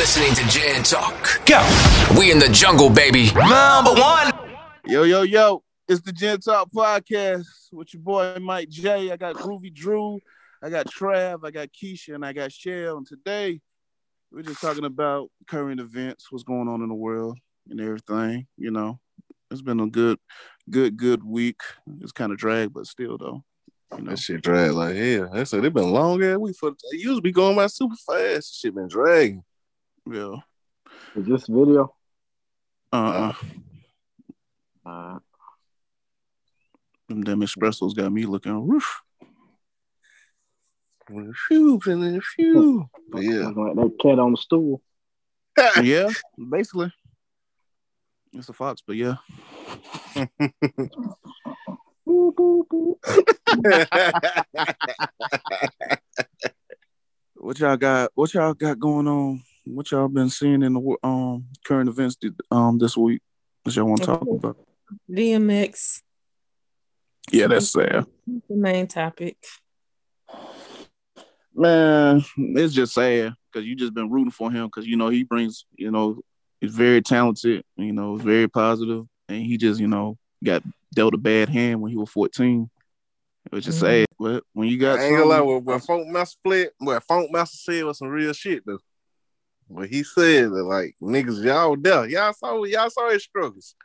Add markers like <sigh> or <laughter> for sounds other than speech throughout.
listening to GinTalk. Go. We in the jungle, baby. Number one. Yo, yo, yo. It's the GinTalk Podcast with your boy Mike J. I got Groovy Drew, I got Trav, I got Keisha, and I got Shell. And today we're just talking about current events, what's going on in the world and everything. You know, it's been a good, good, good week. It's kind of drag, but still though. You know, that shit drag like hell. I said it been long ass week for it used to be going by super fast. Shit been dragging. Yeah. Is this video? Uh uh. Them damn espressos got me looking roof. With the shoes and then the shoe. But yeah. Like that cat on the stool. <laughs> yeah, <laughs> basically. It's a fox, but yeah. <laughs> what y'all got? What y'all got going on? What y'all been seeing in the um current events um this week? What y'all want to talk about? DMX. Yeah, that's sad. The main topic. Man, it's just sad because you just been rooting for him because you know he brings you know he's very talented, you know, very positive, and he just you know got dealt a bad hand when he was 14. Which is mm-hmm. sad, but when you got I ain't gonna lie, what, what Funk Master split, what Funk Master said was some real shit though. But he said that like niggas, y'all there, y'all saw y'all saw his struggles.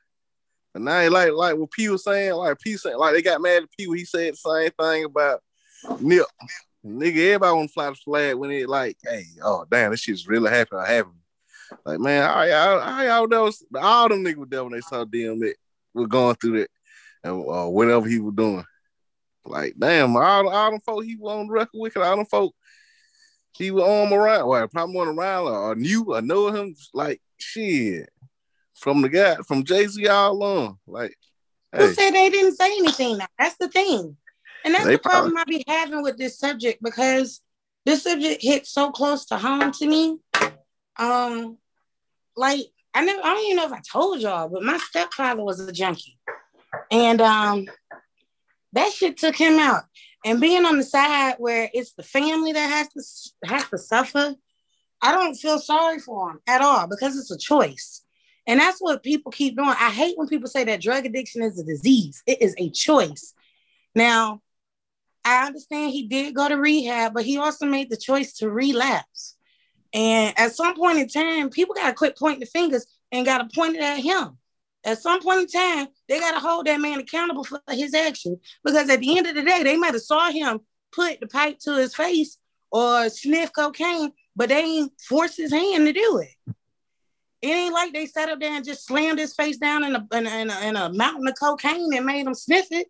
And now like like what P was saying, like P saying, like they got mad at P he said the same thing about Nip. Nigga, everybody want to fly the flag when it like, hey, oh damn, this shit's really happening happening. Like, man, y'all, how y'all know all them niggas were there when they saw DMX was going through that and uh, whatever he was doing. Like, damn, all, all them folk he was on the record with, all them folk he was on around, well, probably on around or, or knew or know him, like, shit from the guy from Jay Z all along. Like, hey. who said they didn't say anything? Now? That's the thing, and that's they the problem probably... I be having with this subject because this subject hits so close to home to me. Um, like I never, I don't even know if I told y'all, but my stepfather was a junkie, and um, that shit took him out. And being on the side where it's the family that has to has to suffer, I don't feel sorry for him at all because it's a choice. And that's what people keep doing. I hate when people say that drug addiction is a disease. It is a choice. Now, I understand he did go to rehab, but he also made the choice to relapse. And at some point in time, people got to quit pointing the fingers and got to point it at him. At some point in time, they got to hold that man accountable for his action because at the end of the day, they might have saw him put the pipe to his face or sniff cocaine, but they ain't forced his hand to do it. It ain't like they sat up there and just slammed his face down in a, in a, in a, in a mountain of cocaine and made him sniff it.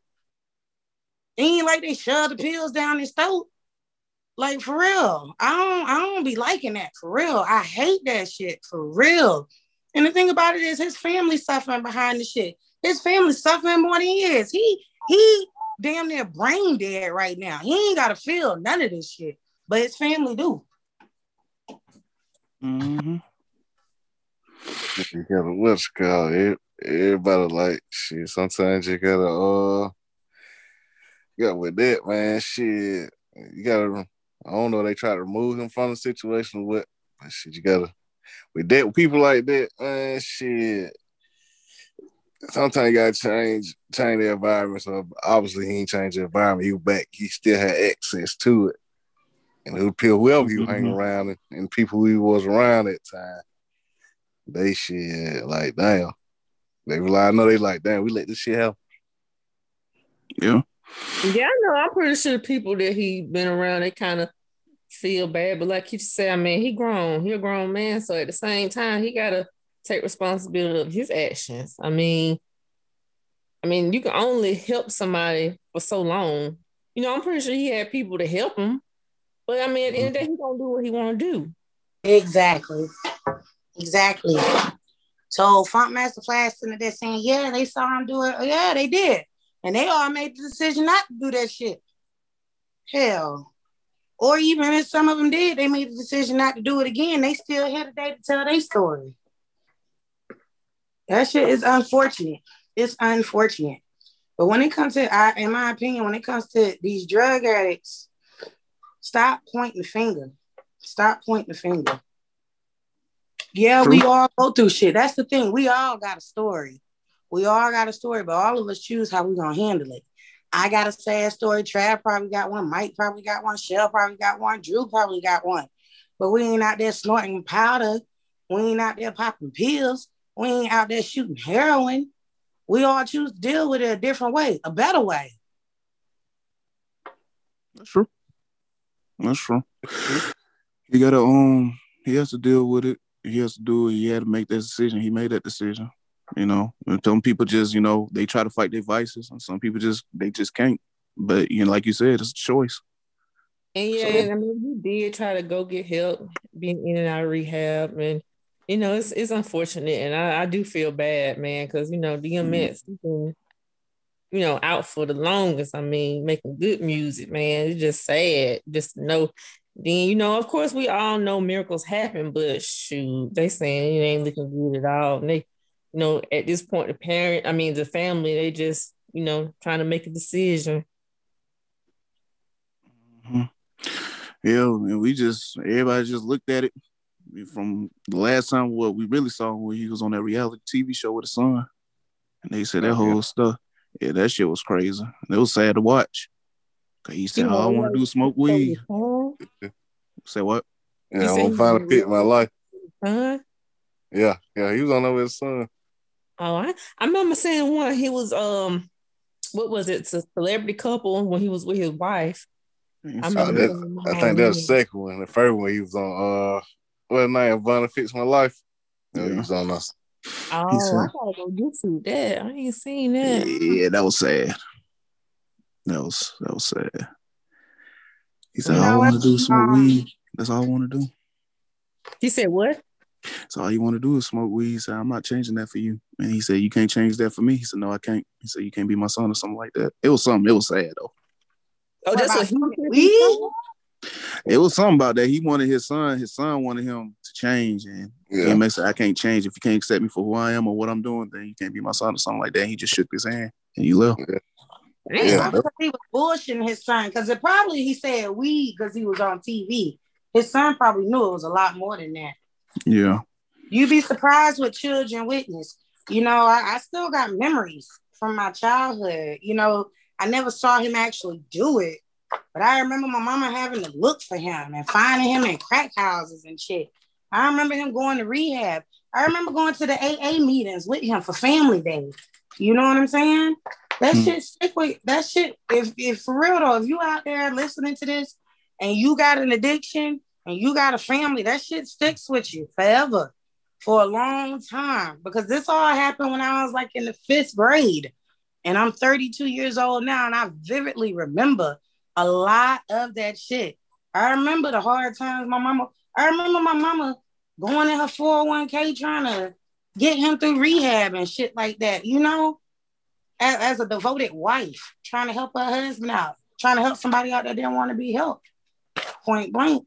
It ain't like they shoved the pills down his throat. Like for real. I don't I don't be liking that for real. I hate that shit for real. And the thing about it is his family suffering behind the shit. His family suffering more than he is. He he damn near brain dead right now. He ain't gotta feel none of this shit, but his family do. Mm-hmm. You gotta what's called everybody like shit. Sometimes you gotta uh you got with that man. Shit, you gotta. I don't know. They try to remove him from the situation. What? But shit, you gotta with that with people like that. Man, shit. Sometimes you gotta change change the environment. So obviously he ain't changed the environment. He was back. He still had access to it. And who whoever he was mm-hmm. hanging around and, and people he was around at time they shit like damn. They rely. I know they like damn. We let this shit happen. Yeah. Yeah, I know. I'm pretty sure the people that he been around, they kind of feel bad. But like you say, I mean, he grown. He a grown man. So at the same time, he gotta take responsibility of his actions. I mean, I mean, you can only help somebody for so long. You know, I'm pretty sure he had people to help him. But I mean, at the end of the day, he gonna do what he wanna do. Exactly. Exactly. So Funkmaster Flash in there saying, yeah, they saw him do it. Oh, yeah, they did. And they all made the decision not to do that shit. Hell. Or even if some of them did, they made the decision not to do it again. They still here today to tell their story. That shit is unfortunate. It's unfortunate. But when it comes to, I, in my opinion, when it comes to these drug addicts, stop pointing the finger. Stop pointing the finger. Yeah, True. we all go through shit. That's the thing. We all got a story. We all got a story, but all of us choose how we're gonna handle it. I got a sad story. Trav probably got one. Mike probably got one. Shell probably got one. Drew probably got one. But we ain't out there snorting powder. We ain't out there popping pills. We ain't out there shooting heroin. We all choose to deal with it a different way, a better way. That's true. That's true. He gotta um he has to deal with it. He has to do it. He had to make that decision. He made that decision. You know, some people just, you know, they try to fight their vices, and some people just they just can't. But you know, like you said, it's a choice. And yeah, so, I mean, he did try to go get help, being in and out of rehab, and you know, it's it's unfortunate, and I, I do feel bad, man, because you know, DMX, mm-hmm. you know, out for the longest. I mean, making good music, man. It's just sad, just know. Then you know, of course, we all know miracles happen, but shoot, they saying it ain't looking good at all. And they, you know, at this point, the parent, I mean, the family, they just, you know, trying to make a decision. Mm-hmm. Yeah, and we just everybody just looked at it from the last time what we really saw when he was on that reality TV show with his son. And they said that whole stuff. Yeah, that shit was crazy. And it was sad to watch. Cause he said, All I want to do smoke weed. <laughs> Say what? Yeah, I want to find a pit in my life. Huh? Yeah, yeah, he was on there with his son. Oh, I, I remember saying one, he was um what was it? It's a celebrity couple when he was with his wife. I, that, I think that was the second one. The first one he was on uh what Iyanla fix my life. Yeah, he was on us. Oh, said, I gotta go get some that. I ain't seen that. Yeah, that was sad. That was that was sad. He said, "All I want to do some weed. That's all I want to do." He said, "What?" So all you want to do is smoke weed. He said, "I'm not changing that for you." And he said, "You can't change that for me." He said, "No, I can't." He said, "You can't be my son or something like that." It was something. It was sad though. Oh, that's what he weed. It was something about that. He wanted his son. His son wanted him to change, and yeah. he said, "I can't change. If you can't accept me for who I am or what I'm doing, then you can't be my son or something like that." He just shook his hand and you left. Yeah. Yeah. He was bullshitting his son because it probably he said we because he was on TV. His son probably knew it was a lot more than that. Yeah. You'd be surprised what children witness. You know, I, I still got memories from my childhood. You know, I never saw him actually do it, but I remember my mama having to look for him and finding him in crack houses and shit. I remember him going to rehab. I remember going to the AA meetings with him for family day. You know what I'm saying? That mm. shit stick with that shit. If if for real though, if you out there listening to this and you got an addiction and you got a family, that shit sticks with you forever for a long time. Because this all happened when I was like in the fifth grade. And I'm 32 years old now, and I vividly remember a lot of that shit. I remember the hard times my mama, I remember my mama going in her 401k trying to get him through rehab and shit like that, you know? as, as a devoted wife, trying to help her husband out, trying to help somebody out that didn't want to be helped. Point blank.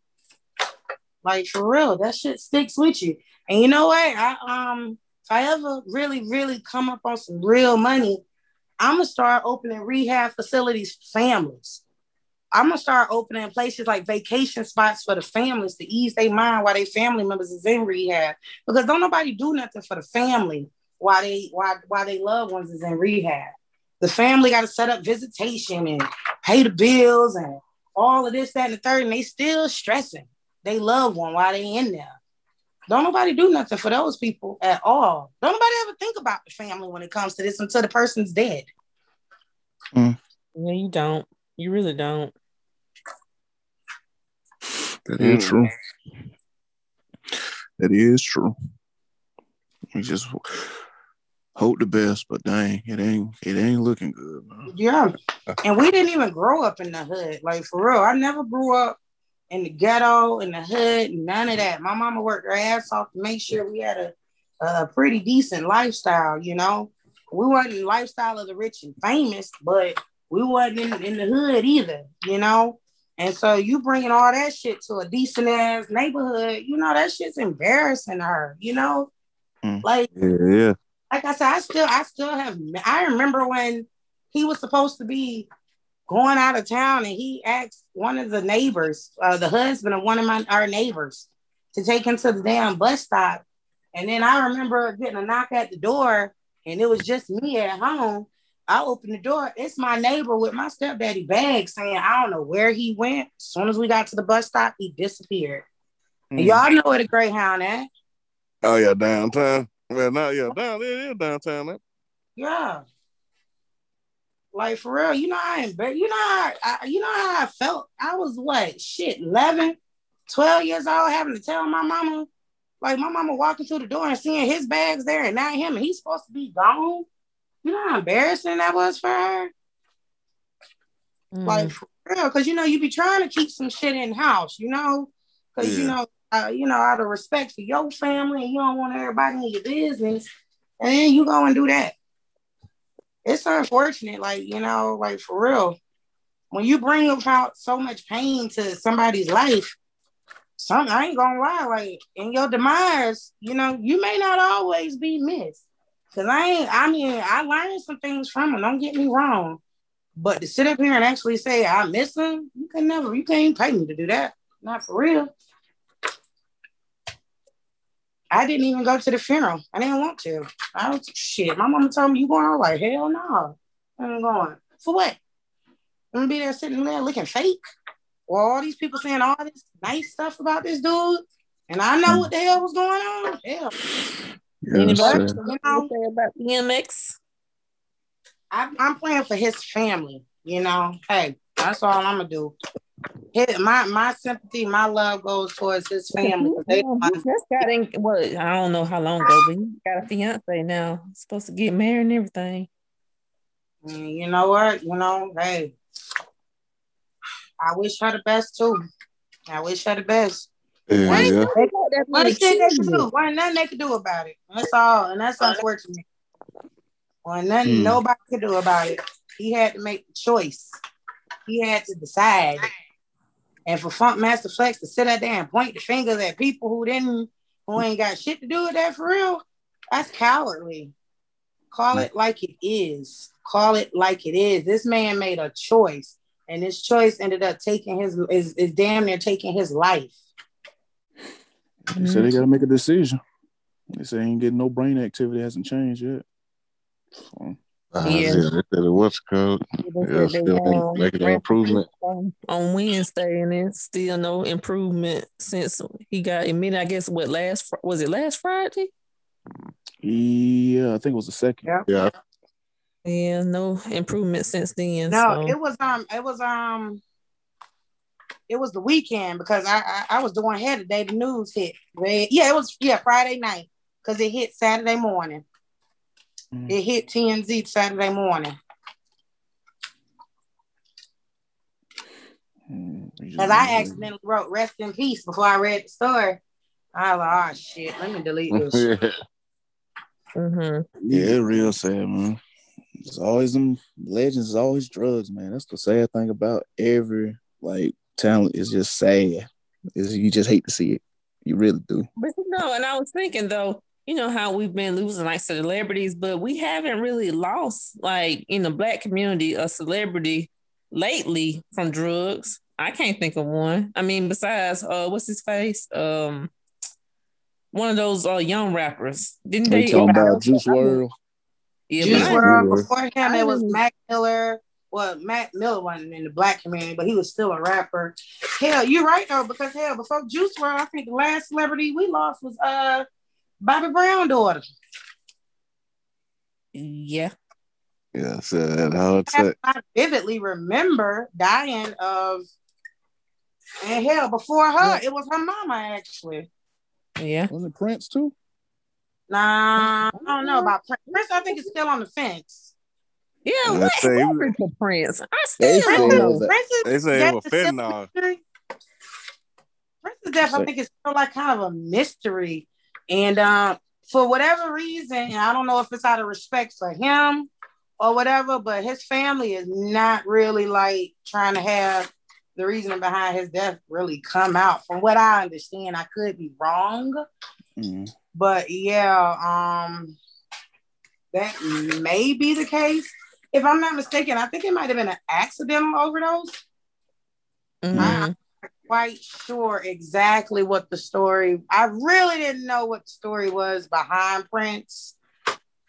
Like for real, that shit sticks with you. And you know what? I um if I ever really, really come up on some real money, I'm gonna start opening rehab facilities for families. I'm gonna start opening places like vacation spots for the families to ease their mind while their family members is in rehab. Because don't nobody do nothing for the family while they while while they loved ones is in rehab. The family got to set up visitation and pay the bills and all of this, that, and the third, and they still stressing. They love one while they in there. Don't nobody do nothing for those people at all. Don't nobody ever think about the family when it comes to this until the person's dead. Mm. Yeah, you don't. You really don't. That is mm. true. That is true. We just hope the best, but dang, it ain't it ain't looking good. Man. Yeah, and we didn't even grow up in the hood, like for real. I never grew up in the ghetto, in the hood, none of that. My mama worked her ass off to make sure we had a, a pretty decent lifestyle. You know, we weren't the lifestyle of the rich and famous, but we wasn't in, in the hood either. You know. And so you bringing all that shit to a decent ass neighborhood, you know, that shit's embarrassing her, you know? Mm. Like, yeah, yeah like I said, I still, I still have. I remember when he was supposed to be going out of town, and he asked one of the neighbors, uh, the husband of one of my our neighbors, to take him to the damn bus stop And then I remember getting a knock at the door, and it was just me at home. I opened the door. It's my neighbor with my stepdaddy bag saying, I don't know where he went. As soon as we got to the bus stop, he disappeared. Mm. y'all know where the Greyhound at. Oh, yeah, downtown. Well, not yeah, down there, yeah, downtown. There. Yeah. Like for real, you know I ain't you know how I, you know how I felt. I was what shit 11, 12 years old having to tell my mama, like my mama walking through the door and seeing his bags there and not him, and he's supposed to be gone. You know how embarrassing that was for her. Mm. Like for real, because you know you be trying to keep some shit in house, you know, because yeah. you know, uh, you know, out of respect for your family, and you don't want everybody in your business, and then you go and do that. It's unfortunate, like you know, like for real, when you bring about so much pain to somebody's life, some I ain't gonna lie, like in your demise, you know, you may not always be missed. Cause I ain't, I mean, I learned some things from him. Don't get me wrong. But to sit up here and actually say I miss him, you can never, you can't pay me to do that. Not for real. I didn't even go to the funeral. I didn't want to. I was shit. My mama told me you going. I was like, hell no. I'm going. For what? I'm gonna be there sitting there looking fake. Well, all these people saying all this nice stuff about this dude, and I know what the hell was going on. Hell. Anybody you know, say about DMX? I, I'm playing for his family. You know, hey, that's all I'm gonna do. His, my my sympathy, my love goes towards his family. They, just got in. What I don't know how long ago, but he got a fiance now. He's supposed to get married and everything. You know what? You know, hey, I wish her the best too. I wish her the best. Yeah, yeah. One thing they can do. One nothing they can do about it. That's all, and that's unfortunate. One nothing hmm. nobody could do about it. He had to make the choice. He had to decide. And for Funkmaster Flex to sit out there and point the fingers at people who didn't, who ain't got shit to do with that for real, that's cowardly. Call it like it is. Call it like it is. This man made a choice, and this choice ended up taking his is, is damn near taking his life. They said they got to make a decision. They say ain't getting no brain activity hasn't changed yet. So. Uh, yeah. yeah, they said it was code. Yeah, still making an improvement on, on Wednesday, and then still no improvement since he got admitted. I guess what last was it last Friday? Yeah, I think it was the second. Yeah, yeah, yeah no improvement since then. No, so. it was um, it was um, it was the weekend because I, I, I was doing hair today. The news hit. Yeah, it was yeah Friday night because it hit Saturday morning. Mm. It hit TMZ Saturday morning. Mm, because I accidentally wrote "Rest in Peace" before I read the story. I was like, "Oh shit, let me delete this." <laughs> mm-hmm. Yeah, real sad, man. It's always them legends. Is always drugs, man. That's the sad thing about every like talent is just sad. Is you just hate to see it. You really do. But you know, and I was thinking though, you know how we've been losing like celebrities, but we haven't really lost like in the black community a celebrity lately from drugs. I can't think of one. I mean, besides uh what's his face? Um one of those uh young rappers. Didn't they talking about Juice WRLD? Yeah, Juice WRLD before him it was Mac Miller well, Mac Miller wasn't in the black community, but he was still a rapper. Hell, you're right though, because hell, before Juice WRLD, I think the last celebrity we lost was uh Bobby Brown daughter. Yeah. Yeah, so that how it's I, I vividly remember dying of and hell before her, it was her mama actually. Yeah. Was it Prince too? Nah, I don't know mm-hmm. about Prince. Prince, I think, is still on the fence. Yeah, what happened to Prince? I still don't know. Prince is, they say it was fentanyl. Prince is death, I think, it's still like kind of a mystery. And um, for whatever reason, I don't know if it's out of respect for him or whatever, but his family is not really like trying to have the reason behind his death really come out. From what I understand, I could be wrong. Mm. But yeah, um, that may be the case if I'm not mistaken, I think it might have been an accidental overdose. Mm-hmm. I, quite sure exactly what the story. I really didn't know what the story was behind Prince.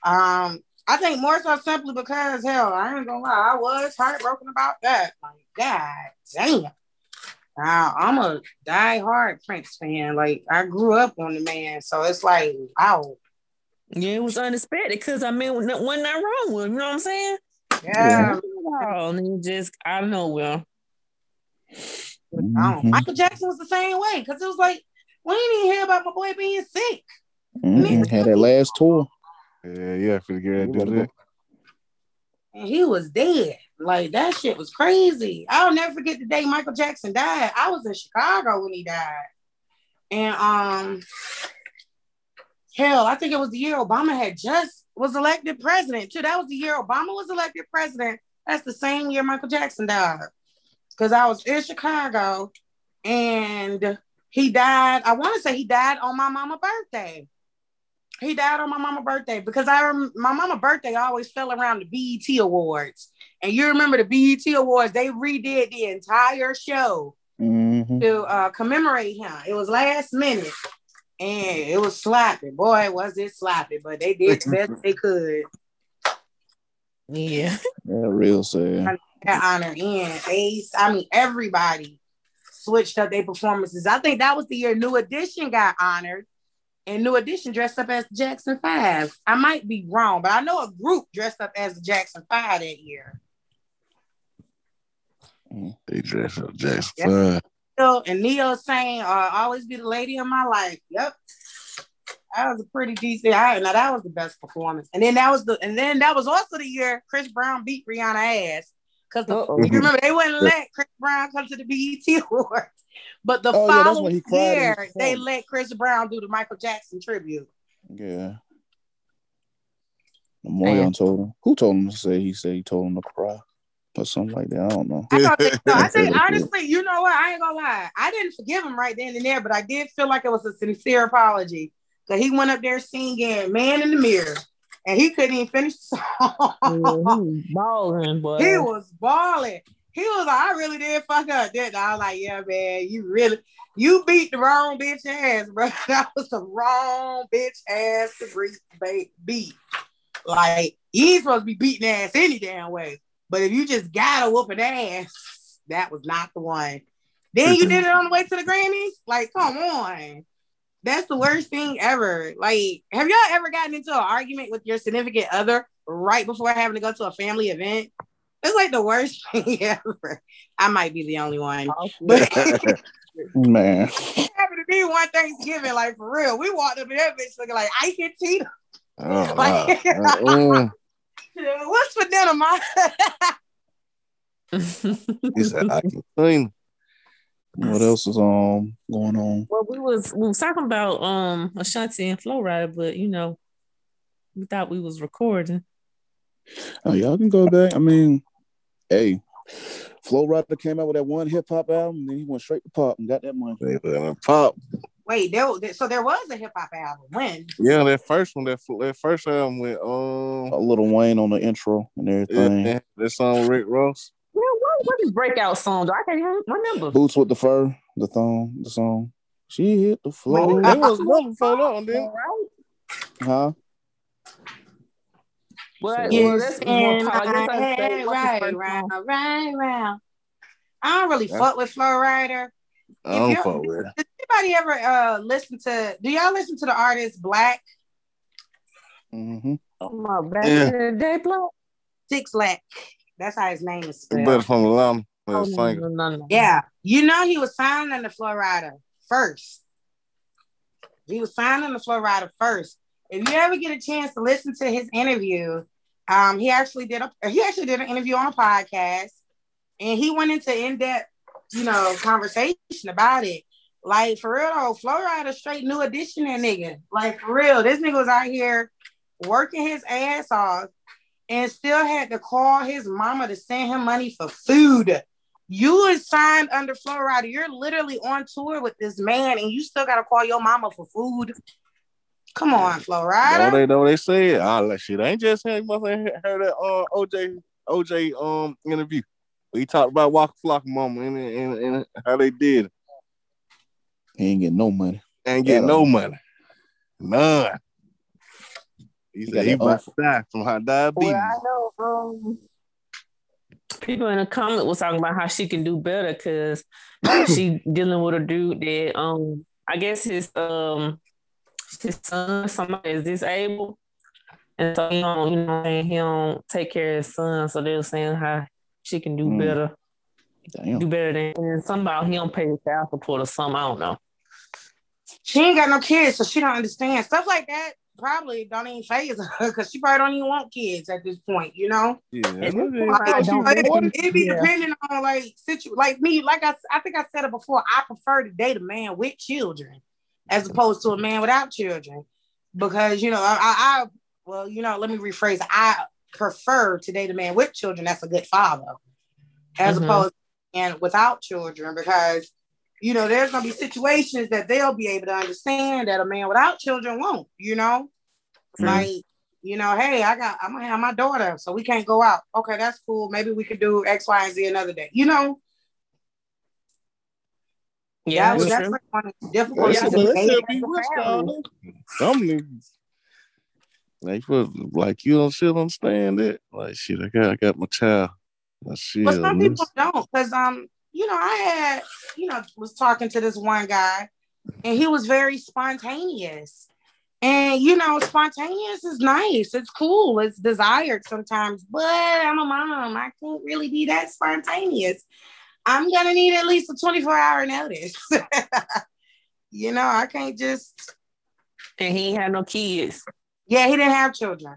Um, I think more so simply because hell, I ain't gonna lie, I was heartbroken about that. Like, God damn. Now I'm a die-hard Prince fan. Like I grew up on the man, so it's like, wow. Yeah, it was unexpected because I mean, wasn't nothing wrong with him. You know what I'm saying? Yeah. Oh, and just, I don't know, nowhere. Mm-hmm. Michael Jackson was the same way because it was like we didn't even hear about my boy being sick. Mm-hmm. Had that last tour. Yeah, yeah, for the girl do that. And he was dead. Like that shit was crazy. I'll never forget the day Michael Jackson died. I was in Chicago when he died. And um hell, I think it was the year Obama had just was elected president too. That was the year Obama was elected president. That's the same year Michael Jackson died. Because I was in Chicago and he died. I want to say he died on my mama birthday. He died on my mama birthday because I rem- my mama birthday always fell around the BET Awards. And you remember the BET Awards, they redid the entire show mm-hmm. to uh, commemorate him. It was last minute and it was sloppy. Boy, was it sloppy, but they did the best <laughs> they could. Yeah. Yeah, real sad. That honor in Ace. I mean, everybody switched up their performances. I think that was the year New Edition got honored. And New Edition dressed up as Jackson Five. I might be wrong, but I know a group dressed up as Jackson Five that year. They dressed up Jackson Yep. Five. And Ne-Yo saying, uh, "Always be the lady of my life." Yep, that was a pretty decent. I, now that was the best performance. And then that was the, and then that was also the year Chris Brown beat Rihanna ass. Because you remember they wouldn't <laughs> let Chris Brown come to the BET <laughs> Awards, but the Oh, yeah, that's when following he cried in year they let Chris Brown do the Michael Jackson tribute. Yeah. Moyon told him. Who told him to say? He said he told him to cry or something like that. I don't know. I thought that, no, I think <laughs> honestly, you know what? I ain't gonna lie. I didn't forgive him right then and there, but I did feel like it was a sincere apology. Cause he went up there singing "Man in the Mirror," and he couldn't even finish the song. <laughs> he balling, boy. he was balling. He was like, I really did fuck up. Didn't I? I was like, yeah, man, you really you beat the wrong bitch ass, bro. <laughs> That was the wrong bitch ass to beat. Like, you ain't supposed to be beating ass any damn way. But if you just got a whooping ass, that was not the one. Then you did it on the way to the Grammys. Like, come on. That's the worst thing ever. Like, have y'all ever gotten into an argument with your significant other right before having to go to a family event? It's like the worst <laughs> thing ever. I might be the only one. <laughs> But <laughs> it Man. happened to be one Thanksgiving, like for real. We walked up in that bitch looking like Ike and Tina. Oh, Like- wow. Uh, What's for dinner, mom? he said, I can clean. What else is um going on? well, we was we was talking about um Ashanti and Flo Rida, but you know, we thought we was recording. Oh, y'all can go back. I mean, hey, Flo Rida came out with that one hip hop album, then he went straight to pop and got that money. They put in pop. Wait, there, there- so there was a hip hop album. When? Yeah, that first one, that, that first album with um A Lil Wayne on the intro and everything. yeah, that song with Rick Ross. Yeah, what what his breakout song? though? I can't even remember. Boots with the fur, the thong, the song. She hit the floor. That was another for that one, then. Huh? But So- well, that's more in pop. I guess my I'd say head, what's the right, first right, song? right, right. I don't really Yeah. fuck with Flo Rida. I don't fuck with it. Does anybody ever uh listen to? Do y'all listen to the artist Black Mm-hmm. Oh my back Yeah. in the day, block. Six Lack? That's how his name is He spelled. better from Atlanta. Oh, no, singer. no, no, no. Yeah, you know he was signed under Flo Rida first. He was signed under Flo Rida first. If you ever get a chance to listen to his interview, um, he actually did a he actually did an interview on a podcast, and he went into in depth, you know, conversation about it. Like for real though, Flo Rida straight new edition that nigga. Like for real, this nigga was out here working his ass off and still had to call his mama to send him money for food. You was signed under Flo Rida. You're literally on tour with this man, and you still gotta call your mama for food. Come on, Flow Know Rider. they know they said. Ah, that shit. I ain't just heard, motherfucker heard that uh, OJ OJ um interview. We talked about Waka Flocka mama and, and, and how they did. He ain't getting no money. Ain't getting no money. None. He He said he that about die from high diabetes. Well, I know um, people in the comment was talking about how she can do better because she <laughs> dealing with a dude that um I guess his um his son somebody is disabled and so he don't you know I'm he don't take care of his son so they were saying how she can do Mm. better Damn. do better than and somehow he don't pay his child support or something I don't know. She ain't got no kids, so she don't understand stuff like that. Probably don't even phase her because she probably don't even want kids at this point. You know, Yeah, this look at- point, I look, she don't It- forty. it be Yeah. depending on like situ like me. Like I, I think I said it before. I prefer to date a man with children as opposed to a man without children because you know I, I, I well you know let me rephrase. I prefer to date a man with children that's a good father as Mhm. opposed and without children because you know there's gonna be situations that they'll be able to understand that a man without children won't. You know, Mhm. like you know, hey, I got I'm gonna have my daughter, so we can't go out. Okay, that's cool. Maybe we could do X, Y, and Z another day. You know, Yeah, that that's that's true. like one of the difficult Yeah, That's what they they have said be the rich, Some niggas. Like, for, like you don't still understand it. Like shit, I got I got my child. Like, shit, but some people don't because um, you know, I had you know was talking to this one guy, and he was very spontaneous. And you know, spontaneous is nice. It's cool. It's desired sometimes, but I'm a mom. I can't really be that spontaneous. I'm gonna need at least a 24 hour notice. <laughs> you know, I can't just And he had no kids. Yeah, he didn't have children.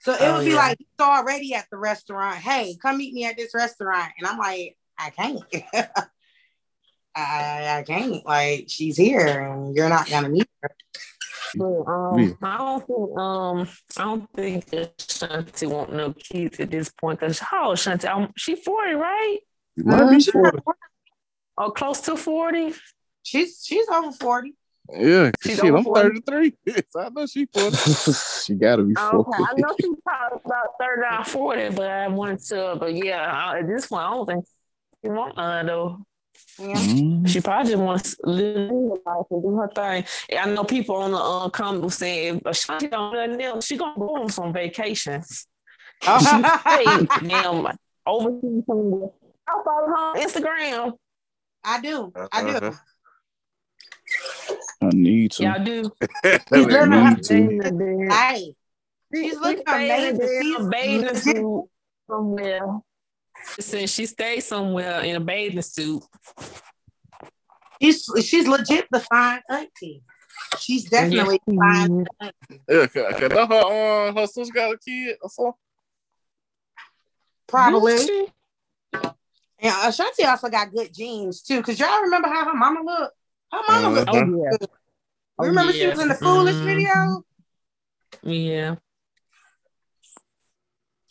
So it Oh, would be yeah. like he's already at the restaurant. Hey, come meet me at this restaurant. And I'm like, I can't. <laughs> I, I can't. Like, she's here and you're not gonna meet her. Um, I don't think um I don't think that Shanti want no kids at this point because how old Shanti? Um, she 40, right? You might be Mhm. 40. Or close to 40? She's she's over 40. Yeah, She's shit, I'm 40. 33. <laughs> So I know she 40. <laughs> she gotta be Oh, forty. Okay, I know she's probably about 39, 40, but I wanted to, but yeah, I- at this point, I don't think she want none though. Yeah. Mm. She probably just wants to live her life and do her thing. I know people on the uh, comment was saying if Ashanti don't do nothing else, she gonna go on some vacations. <laughs> Hey, damn, overseas somewhere. I follow her on Instagram. I do. I do. Uh-huh. I need to. Y'all do. She's living her need to. She- life. She's looking in amazing. a She's bathing legit- suit somewhere. Since she stayed somewhere in a bathing suit. She's she's legit the fine auntie. She's definitely Yeah. fine. Yeah, cause, 'cause that her, um, her sister got a kid or something. Probably. Did she? And Ashanti also got good genes too. Cause y'all remember how her mama looked? Her mama looked. Uh-huh. Oh yeah. Oh, remember she was in the Foolish Mhm. video? Yeah.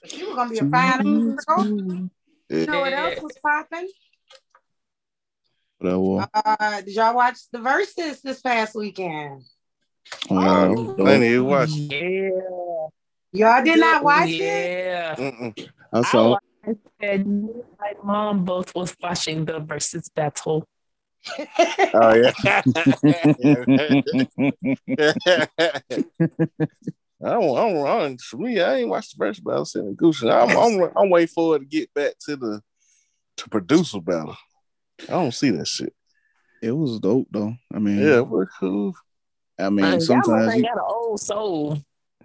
She was gonna be a fine girl. Mm-hmm. You know what else was popping? Whatever. Uh, did y'all watch the Verzuz this past weekend? Oh, I ain't even watch. Yeah. Y'all did not watch it? Yeah. Mm-mm. I saw. I said my mom both was watching the Verzuz battle. Oh yeah. <laughs> <laughs> <laughs> I don't, I don't, I don't, for me, I ain't watched the first battle sitting Gucci. I'm, I'm, I'm waiting for it to get back to the to producer battle. I don't see that shit. It was dope though. I mean, Yeah, we're cool. I mean, y'all sometimes you, got an old soul.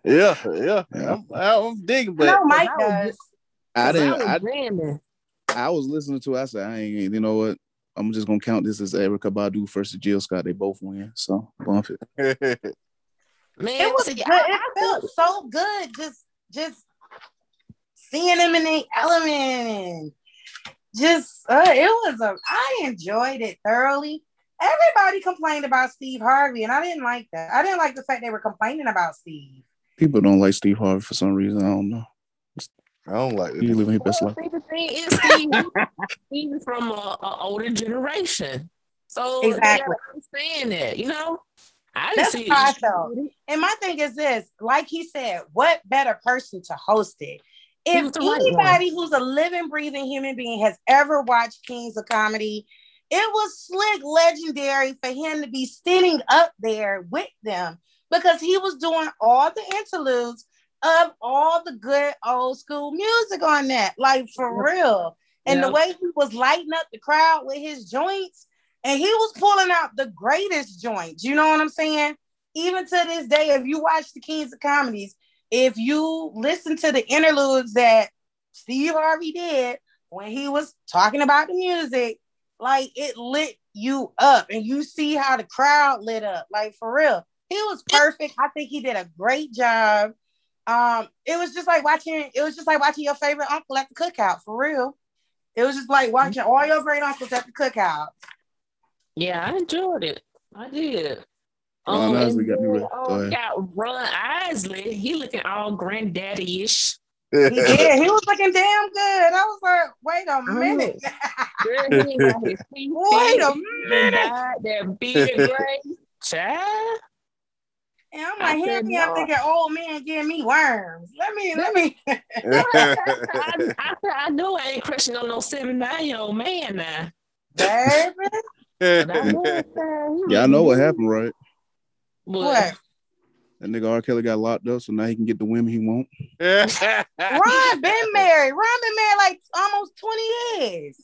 Yeah, yeah. Yeah. I'm, I'm digging, but no, Mike that was- does. I didn't. was I. I was listening to. it. I said, I ain't. You know what? I'm just gonna count this as Erykah Badu versus Jill Scott. They both win. So bump it. <laughs> Man, It was see, good. I, It I felt felt so good. Just just seeing them in the element and just uh, it was a I enjoyed it thoroughly. Everybody complained about Steve Harvey, and I didn't like that. I didn't like the fact they were complaining about Steve. People don't like Steve Harvey for some reason. I don't know. I don't like He it. living his best Well, life. see, the thing is, Steve, <laughs> he's from a, a older generation, so they Exactly. gotta understand that, you know. I didn't That's see how I felt. And my thing is this, like he said, what better person to host it? If anybody who's a living, breathing human being has ever watched Kings of Comedy, it was slick legendary for him to be standing up there with them because he was doing all the interludes of all the good old school music on that, like for real. And the way he was lighting up the crowd with his joints, and he was pulling out the greatest joints. You know what I'm saying? Even to this day, if you watch the Kings of Comedies, if you listen to the interludes that Steve Harvey did when he was talking about the music, like it lit you up, and you see how the crowd lit up. Like for real, he was perfect. I think he did a great job. Um, it was just like watching. It was just like watching your favorite uncle at the cookout. For real, it was just like watching all your great uncles at the cookout. Yeah, I enjoyed it. I did. Ron Um, Isley got me then, ready. Go ahead. got Ron Isley. He looking all granddaddy-ish. He did. He was looking damn good. I was like, wait a minute. Girl, he got his <laughs> teeth Wait a minute. That beard <laughs> gray. Child. And I'm I like, here said me, I'm thinking, old man giving me worms. Let me, let me. <laughs> I, I, I know I ain't crushing on no 79 year old man now. Baby. But I <laughs> know it's, he Yeah, I know what happened, right? What? That nigga R. Kelly got locked up, so now he can get the women he want. <laughs> Ron been <laughs> married. Ron been married like almost 20 years.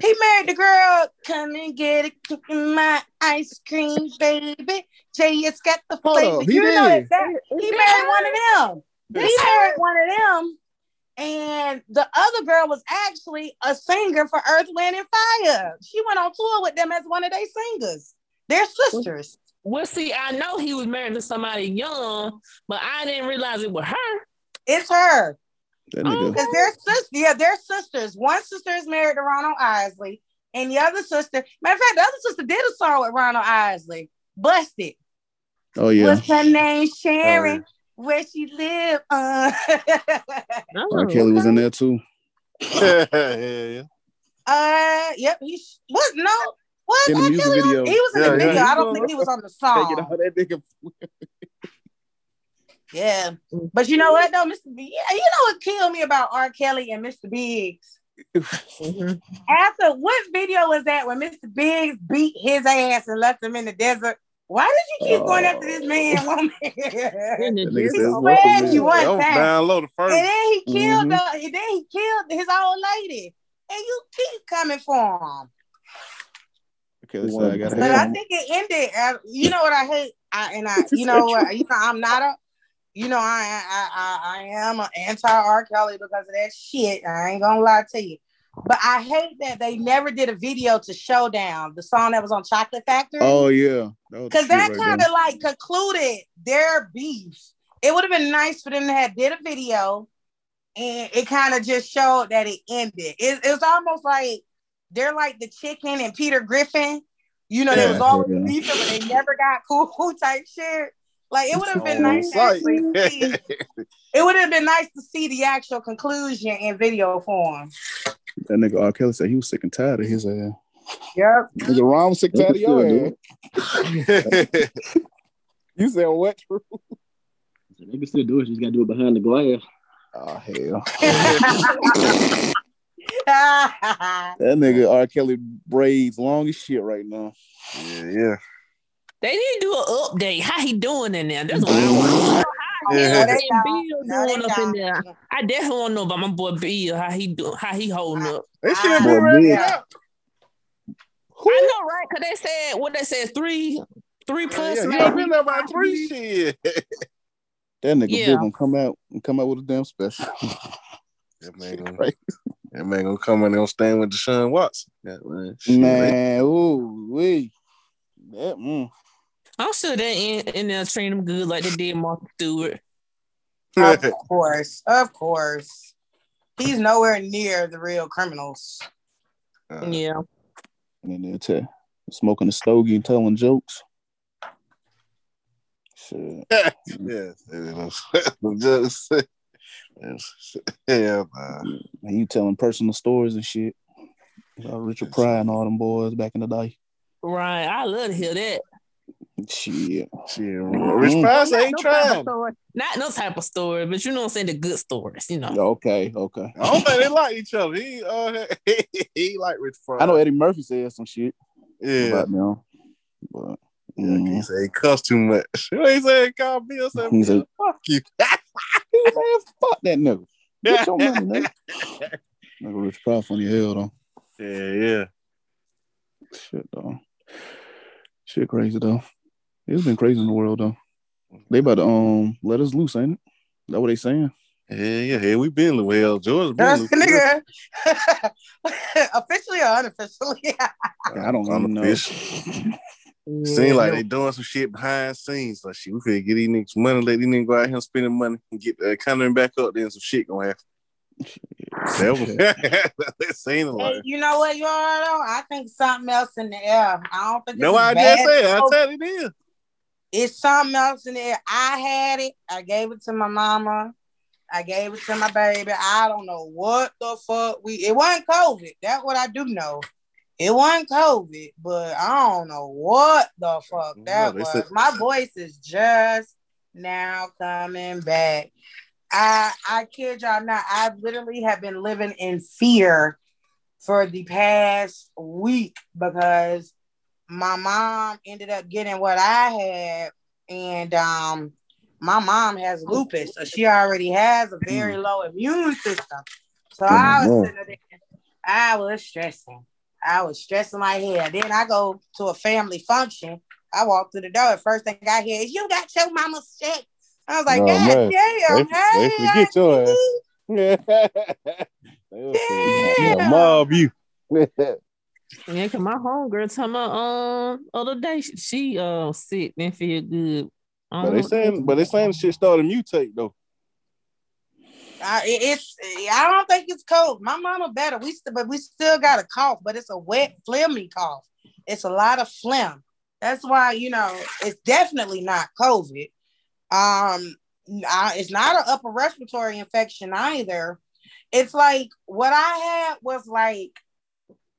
He married the girl. Come and get a kick in my ice cream, baby. Jay has got the flavor. up, he you did. that, that he married one of them. He married one of them. And the other girl was actually a singer for Earth, Wind, and Fire. She went on tour with them as one of their singers. They're sisters. Well, see, I know he was married to somebody young, but I didn't realize it was her. It's her. That Oh, nigga. Because they're sisters. Yeah, they're sisters. One sister is married to Ronald Isley, and the other sister, matter of fact, the other sister did a song with Ronald Isley. Busted. Oh yeah. What's her name? Sharon. Where she live? Uh, <laughs> R. Kelly was in there too. yeah. <laughs> yeah. uh, yep. He sh- what? No. What? In the R. music Kelly was- He was in Yeah, the yeah, video. he I don't think he was on the <laughs> Taking song. that nigga. Yeah. But you know what though, Mr. B? Yeah, you know what killed me about R. Kelly and Mr. Biggs? After what video was that when Mr. Biggs beat his ass and left him in the desert? Why did you keep going after this man, <laughs> woman? In the That nigga desert. said it's He worth swear you man. one time. down low the And then he killed Mhm. the, and then he killed his old lady. And you keep coming for him. Okay, said I gotta But I think it ended. uh, you know what I hate? I and I, you know what? You know I'm not a. You know I I I, I am an anti R Kelly because of that shit. I ain't gonna lie to you. But I hate that they never did a video to Showdown, the song that was on Chocolate Factory. Oh yeah. That Because that right kind there. of like concluded their beef. It would have been nice for them to have did a video, and it kind of just showed that it ended. It, it was almost like they're like the chicken and Peter Griffin. You know, they was always yeah. beefing, but they never got <laughs> cool type shit. Like it would have been nice. Actually see, <laughs> it would have been nice to see the actual conclusion in video form. That nigga R. Kelly said he was sick and tired of his ass. Yep. Nigga Ron was sick and tired of your Nigga ass. <laughs> You said what? True? They can still do it. Just got to do it behind the glass. Oh hell. <laughs> That nigga R. Kelly braids long as shit right now. yeah, yeah. They need to do an update. How he doing in there? That's <laughs> what I want to know. How Yeah. him No, they and don't. Bill No, doing up in there. I definitely want to know about my boy Bill. How he do? How he holding up? They should have Ah, been ready yeah. out. I know, right? Cause they said what they said three, three plus yeah, he maybe. done been there by three shit. <laughs> That nigga Yeah. Bill gonna come out and come out with a damn special. That man <laughs> gonna, Right. that man gonna come in and stand with Deshaun Watson. Yeah, man. Shit, Man, ooh, wee. That, mm. I'm sure they in, in there treating them good like they did Martha Stewart. Of course, of course. He's nowhere near the real criminals. Uh, Yeah. And then tell smoking a stogie and telling jokes. Shit. <laughs> yes, it is. Just, yeah, man. And you telling personal stories and shit. About Richard Pryor and all them boys back in the day. Right. I love to hear that. Shit. Shit. Rich Press ain't no trying. Not no type of story, but you know what I'm saying, the good stories, you know. Okay, okay. I don't think they like each other. He uh <laughs> he like Rich Press. I know Eddie Murphy said some shit Yeah. about them, but Yeah, he said he cussed too much. What <laughs> he said? Call Bill said, He said- <laughs> "Fuck you." he was like, "Fuck that nigga." Get your money, nigga. Nigga, Rich Pryor funny as hell though. yeah, yeah. Shit though. Shit crazy though. It's been crazy in the world though. They about to um let us loose, ain't it? That what they saying? Yeah, yeah, yeah. We been well. George been That's loose. nigga. <laughs> Officially or unofficially? I don't even know. Unofficial. Yeah, Seem like they doing some shit behind scenes. Like shit, we finna get these niggas money, let these niggas go out here spending money and get the economy back up. Then some shit gonna happen. That was <laughs> that seemed Hey, like. you know what, y'all? Though? I think something else in the air. I don't think No, it's I bad. just said. I tell you this. It's something else in there. I had it. I gave it to my mama. I gave it to my baby. I don't know what the fuck we. It wasn't COVID. That's what I do know. It wasn't COVID, but I don't know what the fuck that they was. said- My voice is just now coming back. I I kid y'all not. I literally have been living in fear for the past week because my mom ended up getting what I had, and um, my mom has lupus, so she already has a very low immune system. So I was, Oh, sitting there, I was stressing. I was stressing my head. Then I go to a family function. I walk through the door. The first thing I hear is, "You got your mama's check." I was like, Oh, "God man. damn, They- hey, <laughs> they forget your ass. auntie." yeah, mob you. <laughs> Yeah, cause my homegirl told me um other day she, she uh sick and feel good. I But they don't- saying, but they saying the shit started mutate though. I, it's I don't think it's cold. My mama better. We still, but we still got a cough, but it's a wet, phlegmy cough. It's a lot of phlegm. That's why you know it's definitely not COVID. Um, I, it's not an upper respiratory infection either. It's like what I had was like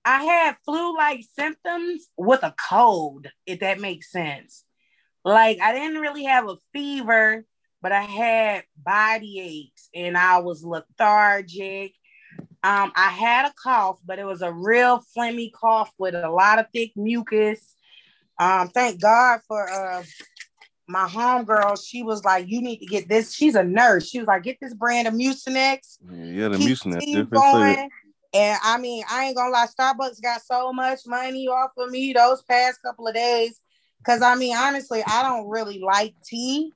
I had flu-like symptoms with a cold, if that makes sense. Like I didn't really have a fever, but I had body aches and I was lethargic. Um, I had a cough, but it was a real phlegmy cough with a lot of thick mucus. Um, thank God for uh my homegirl. She was like, "You need to get this." She's a nurse. She was like, "Get this brand of Mucinex." Yeah, the keep mucinex. Different going. And I mean, I ain't gonna lie, Starbucks got so much money off of me those past couple of days. Cause I mean, honestly, I don't really like tea,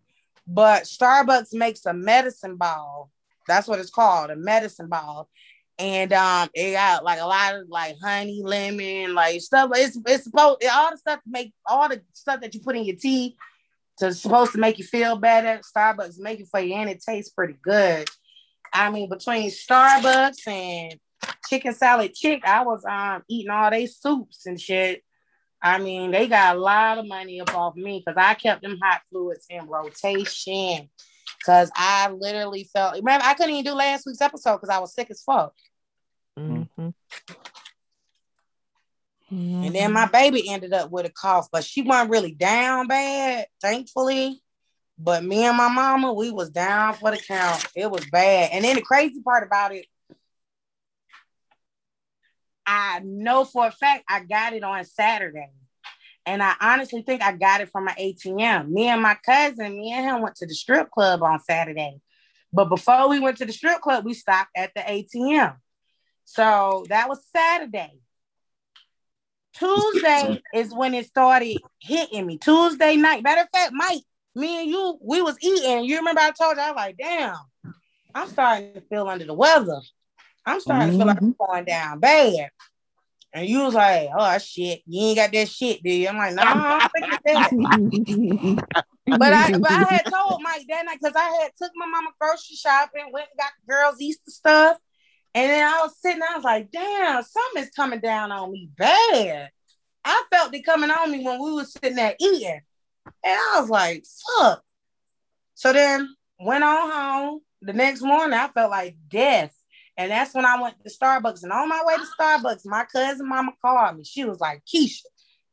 but Starbucks makes a medicine ball. That's what it's called, a medicine ball. And um, it got like a lot of like honey, lemon, like stuff. It's it's supposed all the stuff make all the stuff that you put in your tea to supposed to make you feel better. Starbucks make it for you, and it tastes pretty good. I mean, between Starbucks and chicken salad chick, I was um eating all they soups and shit. I mean, they got a lot of money up off me because I kept them hot fluids in rotation. Cause I literally felt remember I couldn't even do last week's episode because I was sick as fuck. Mhm. And then my baby ended up with a cough, but she wasn't really down bad, thankfully. But me and my mama, we was down for the count. It was bad. And then the crazy part about it, I know for a fact I got it on Saturday. And I honestly think I got it from my ATM. Me and my cousin, me and him went to the strip club on Saturday. But before we went to the strip club, we stopped at the ATM. So that was Saturday. Tuesday is when it started hitting me. Tuesday night. Matter of fact, Mike, me and you, we was eating. You remember I told you, I was like, damn, I'm starting to feel under the weather. I'm starting to feel like I'm mm-hmm. going down bad. And you was like, oh shit, you ain't got that shit, do you? I'm like, no, nah, I don't think it's that. <laughs> But I but I had told Mike that night because I had took my mama grocery shopping, went and got the girls Easter stuff. And then I was sitting, I was like, damn, something's coming down on me bad. I felt it coming on me when we was sitting there eating. And I was like, fuck. So then went on home. The next morning, I felt like death. And that's when I went to Starbucks. And on my way to Starbucks, my cousin mama called me. She was like, Keisha.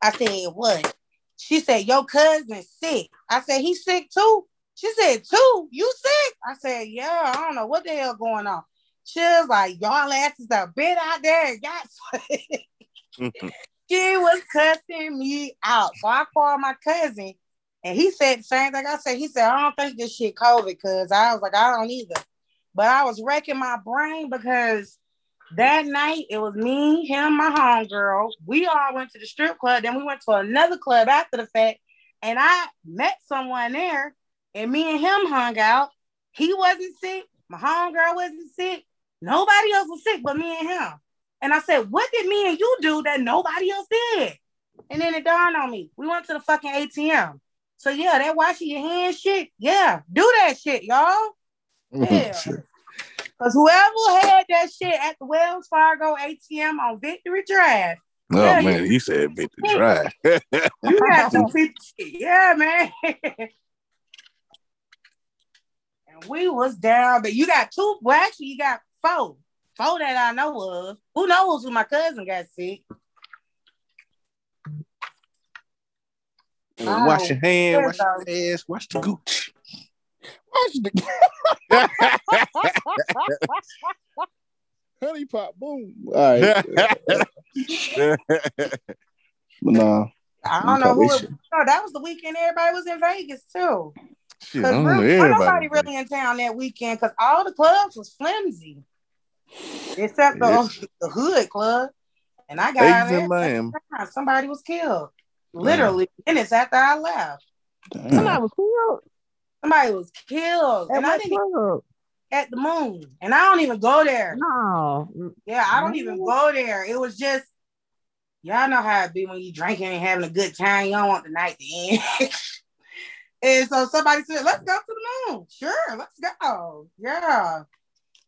I said, what? She said, Your cousin's sick. I said, He's sick too. She said, Two, you sick? I said, Yeah, I don't know what the hell going on. She was like, Y'all asses are bit out there. Y'all mm-hmm. <laughs> she was cussing me out. So I called my cousin and he said the same thing I said. He said, I don't think this shit COVID because I was like, I don't either. But I was wrecking my brain because that night it was me, him, my homegirl. We all went to the strip club. Then we went to another club after the fact. And I met someone there and me and him hung out. He wasn't sick. My homegirl wasn't sick. Nobody else was sick but me and him. And I said, What did me and you do that nobody else did? And then it dawned on me. We went to the fucking ATM. So yeah, that washing your hands shit. Yeah, do that shit, y'all. Oh, yeah. Because whoever had that shit at the Wells Fargo ATM on Victory Drive. Oh yeah, man, you said Victory Drive. you got some <laughs> people shit. Yeah, man. and we was down, but you got two. Well, actually, you got four. Four that I know of. Who knows who my cousin got sick? Wash your hand, oh. wash your ass, wash the gooch. Watch <laughs> the honey pot boom. All right. but nah. I don't know who. It, no, that was the weekend. Everybody was in Vegas too. Because really, nobody really in town that weekend because all the clubs was flimsy, except the, <laughs> the hood club. And I got in Miami. Somebody was killed, literally minutes after I left. Damn. Somebody was killed. Somebody was killed. At and I didn't at the moon. And I don't even go there. No. Yeah, I don't even go there. It was just y'all know how it be when you drinking and having a good time. You don't want the night to end. <laughs> and so somebody said, let's go to the moon. Sure, let's go. Yeah.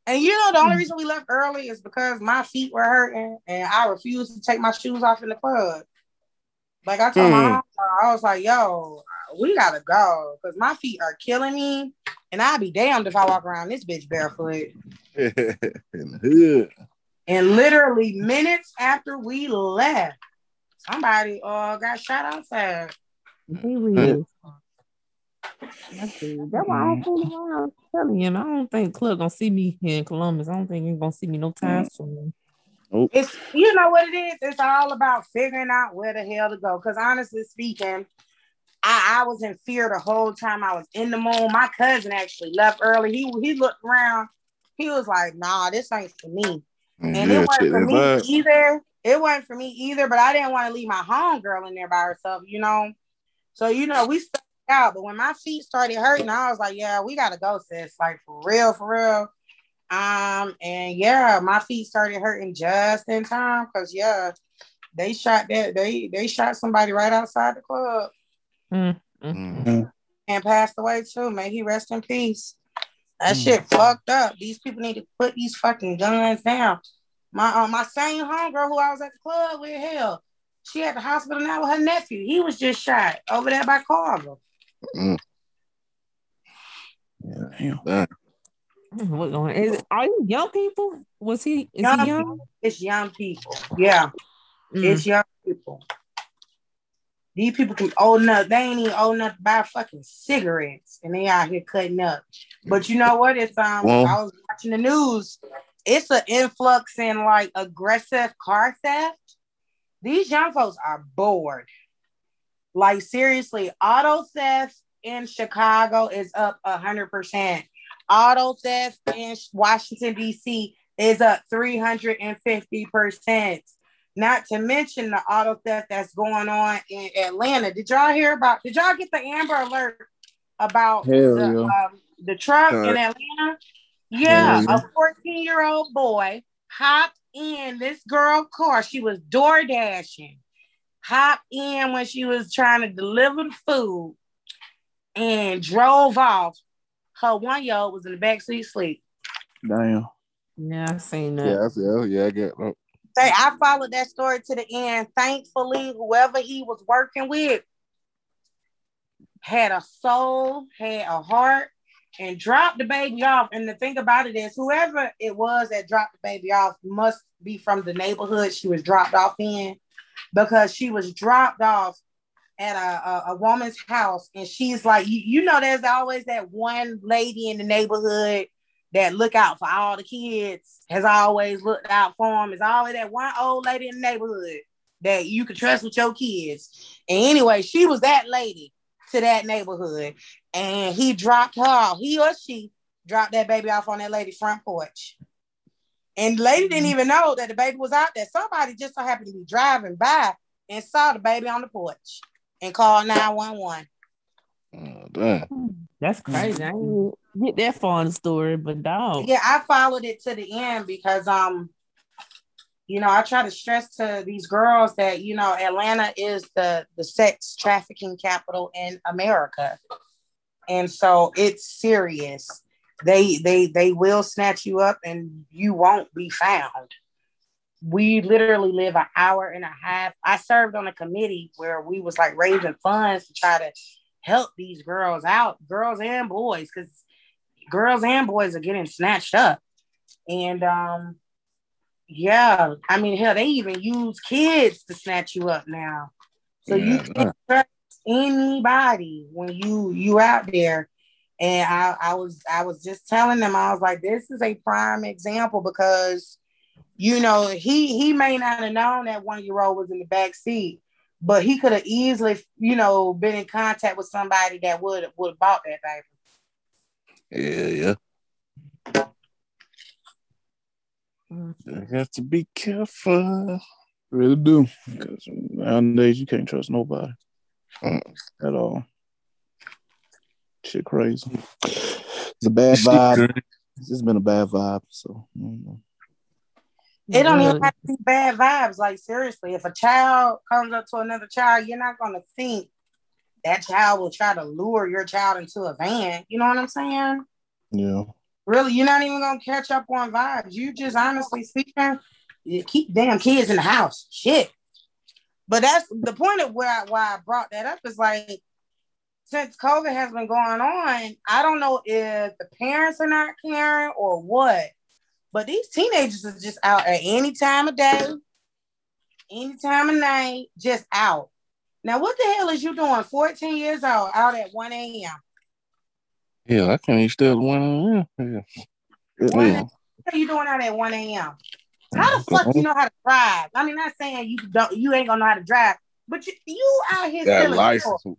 And you know, the only reason we left early is because my feet were hurting and I refused to take my shoes off in the club. Like I told mm. my mom, I was like, yo, we gotta go because my feet are killing me. And I'd be damned if I walk around this bitch barefoot. <laughs> in the hood. And literally minutes after we left, somebody uh got shot outside. Really? That's, that's why I don't fool around. I'm telling you, I don't think Club gonna see me here in Columbus. I don't think he's gonna see me no time soon. Nope. It's you know what it is. It's all about figuring out where the hell to go. Because honestly speaking, I, I was in fear the whole time I was in the moon. My cousin actually left early. He he looked around. He was like, "Nah, this ain't for me." And yeah, it wasn't for me either. It wasn't for me either. But I didn't want to leave my home girl in there by herself, you know. So you know, we stuck out. But when my feet started hurting, I was like, "Yeah, we gotta go, sis. Like for real, for real." Um, and yeah, my feet started hurting just in time because yeah, they shot that they they shot somebody right outside the club. Mm-hmm. mm-hmm. And passed away too. May he rest in peace. That mm-hmm. shit fucked up. These people need to put these fucking guns down. My uh, my same homegirl who I was at the club with, hell, she at the hospital now with her nephew. He was just shot over there by Carver. Mm. Yeah, what going? Is are you young people? Was he? Is young he young? People. It's young people. Yeah, mm. it's young people. These people can old enough. They ain't even old enough to buy fucking cigarettes, and they out here cutting up. But you know what? It's um. Well, I was watching the news. It's an influx in like aggressive car theft. These young folks are bored. Like seriously, auto theft in Chicago is up a hundred percent auto theft in Washington, D.C. is up 350%. Not to mention the auto theft that's going on in Atlanta. Did y'all hear about, did y'all get the Amber Alert about the, yeah. um, the, truck in Atlanta? Yeah, yeah. a 14 year old boy hopped in this girl car. She was door dashing, hopped in when she was trying to deliver the food and drove off her one year old was in the back seat sleep. Damn. Yeah, I seen that. Yeah, I see. Oh, yeah, I get that. I followed that story to the end. Thankfully, whoever he was working with had a soul, had a heart, and dropped the baby off. And the thing about it is, whoever it was that dropped the baby off must be from the neighborhood she was dropped off in because she was dropped off at a, a, a woman's house, and she's like, you, you know, there's always that one lady in the neighborhood that look out for all the kids, has always looked out for them. Is always that one old lady in the neighborhood that you can trust with your kids. And anyway, she was that lady to that neighborhood, and he dropped her off. He or she dropped that baby off on that lady's front porch. And the lady didn't mm-hmm. even know that the baby was out there. Somebody just so happened to be driving by and saw the baby on the porch and called 911. Oh, damn. That's crazy. I didn't get that far in the story, but dog. Yeah, I followed it to the end because um, you know, I try to stress to these girls that you know Atlanta is the the sex trafficking capital in America, and so it's serious. They they they will snatch you up and you won't be found. We literally live an hour and a half. I served on a committee where we was like raising funds to try to help these girls out, girls and boys, because girls and boys are getting snatched up. And um, yeah, I mean, hell, they even use kids to snatch you up now. So you can't trust anybody when you you out there. And I, I was I was just telling them, I was like, this is a prime example because you know, he he may not have known that one year old was in the back seat, but he could have easily, you know, been in contact with somebody that would would have bought that baby. Yeah, yeah. You have to be careful. Really do. Because nowadays you can't trust nobody Mm. at all. Shit crazy. It's a bad vibe. It's been a bad vibe. So mm, It don't even have to be bad vibes. Like seriously, if a child comes up to another child, you're not gonna think that child will try to lure your child into a van. You know what I'm saying? yeah. Really, you're not even gonna catch up on vibes. You just honestly speaking, you keep damn kids in the house. Shit. But that's the point of where I, why I brought that up is like since COVID has been going on, I don't know if the parents are not caring or what, but these teenagers are just out at any time of day, any time of night, just out. Now, what the hell is you doing? 14 years old out at 1 a.m. Yeah, I can't even still one. Yeah. One Yeah. What are you doing out at 1 a.m.? How the fuck do you know how to drive? I mean, not saying you don't, you ain't gonna know how to drive, but you, you out here Got stealing license. cars.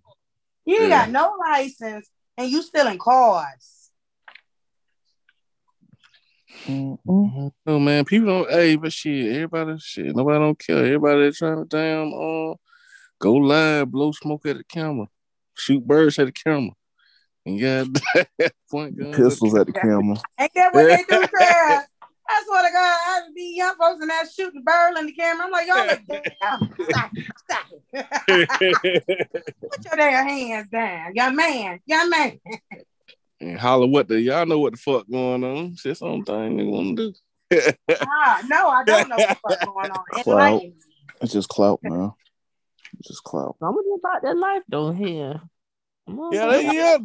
You Yeah. got no license and you stealing cars. Mm-mm. Oh man, people don't. Hey, but shit, everybody, shit, nobody don't care. Everybody trying to damn uh, go live, blow smoke at the camera, shoot birds at the camera, and got <laughs> point guns. Pistols at the camera. Ain't that what they do, <laughs> Crab? I swear to God, I would be young folks and that shooting bird in the camera. I'm like, y'all like, <laughs> damn, stop it, stop. Put your damn hands down, young man, young man. and holler what the y'all know what the fuck going on. It's just on thing they want to do. Ah, no, I don't know what's going on. Clout. Enlighten. It's just clout, man. It's just clout. I'm gonna about that life though here. On, yeah, they, yeah,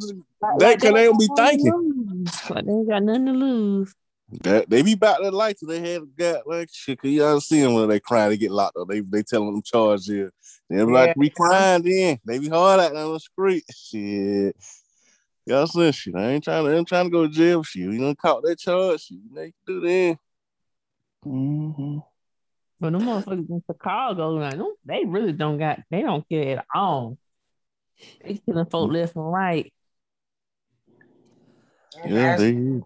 Like- they like cause they don't be got nothing to thinking. Like they ain't got nothing to lose. That they be about their life till they had got like shit. Cause y'all see them when they cry, they get locked up. They they telling them charge here. They be like, we crying then. They be hard out on the street. <laughs> Shit. Y'all saying shit. I ain't trying to, I ain't trying to go to jail. Shit, you done caught that charge. Shit, they do that. Mm-hmm. But the motherfuckers in Chicago, like, they really don't got, they don't care at all. They killing folk left and right. Yeah, they. Don't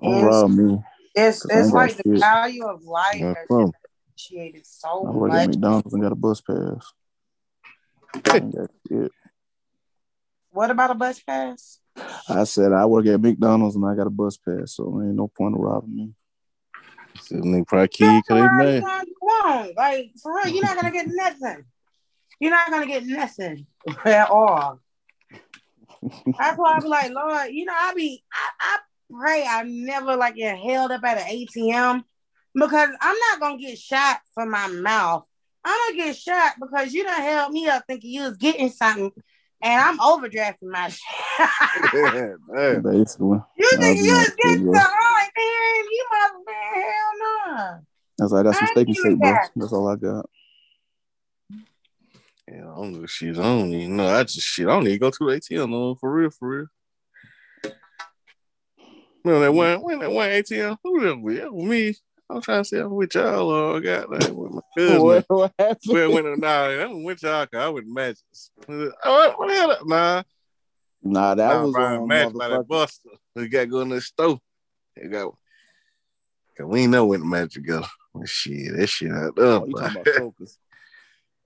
rob me. It's Cause I ain't it's got like the shit. value of life Yeah, has from. appreciated so I work at. McDonald's and got a bus pass. I ain't. What about a bus pass? I said I work at McDonald's and I got a bus pass, so ain't no point of robbing me. They probably You kid can cause they mad. long as you want. Like for real, you're not gonna get nothing. You're not gonna get nothing at all. I probably like, Lord, you know, I be I, I pray I never like get held up at an ATM because I'm not gonna get shot for my mouth. I'm gonna get shot because you done held me up thinking you was getting something and I'm overdrafting my shit. <laughs> Damn. Basically, you I'll think you was honest with getting you. something? I'm man, you must have been hell no. I was like, I got some steak and ain't shake, bro. That's all I got. Yeah, I don't know shit. I don't even know. I just shit. I don't even go to the ATM no for real, for real. No, that one, when that one ATM, who that with? That was me. I'm trying to say I'm with y'all or I got like with my cousin. <laughs> What, what happened? Well, when nah, I went with y'all. 'cause I with Magics. Oh, what, what the hell? Nah, Nah, that nah, was Brian um, Magic by that. Buster. We got going to go in the store. They got. Cause we ain't know when the Magic go. Shit, that shit out there. Oh, you talking about focus? <laughs>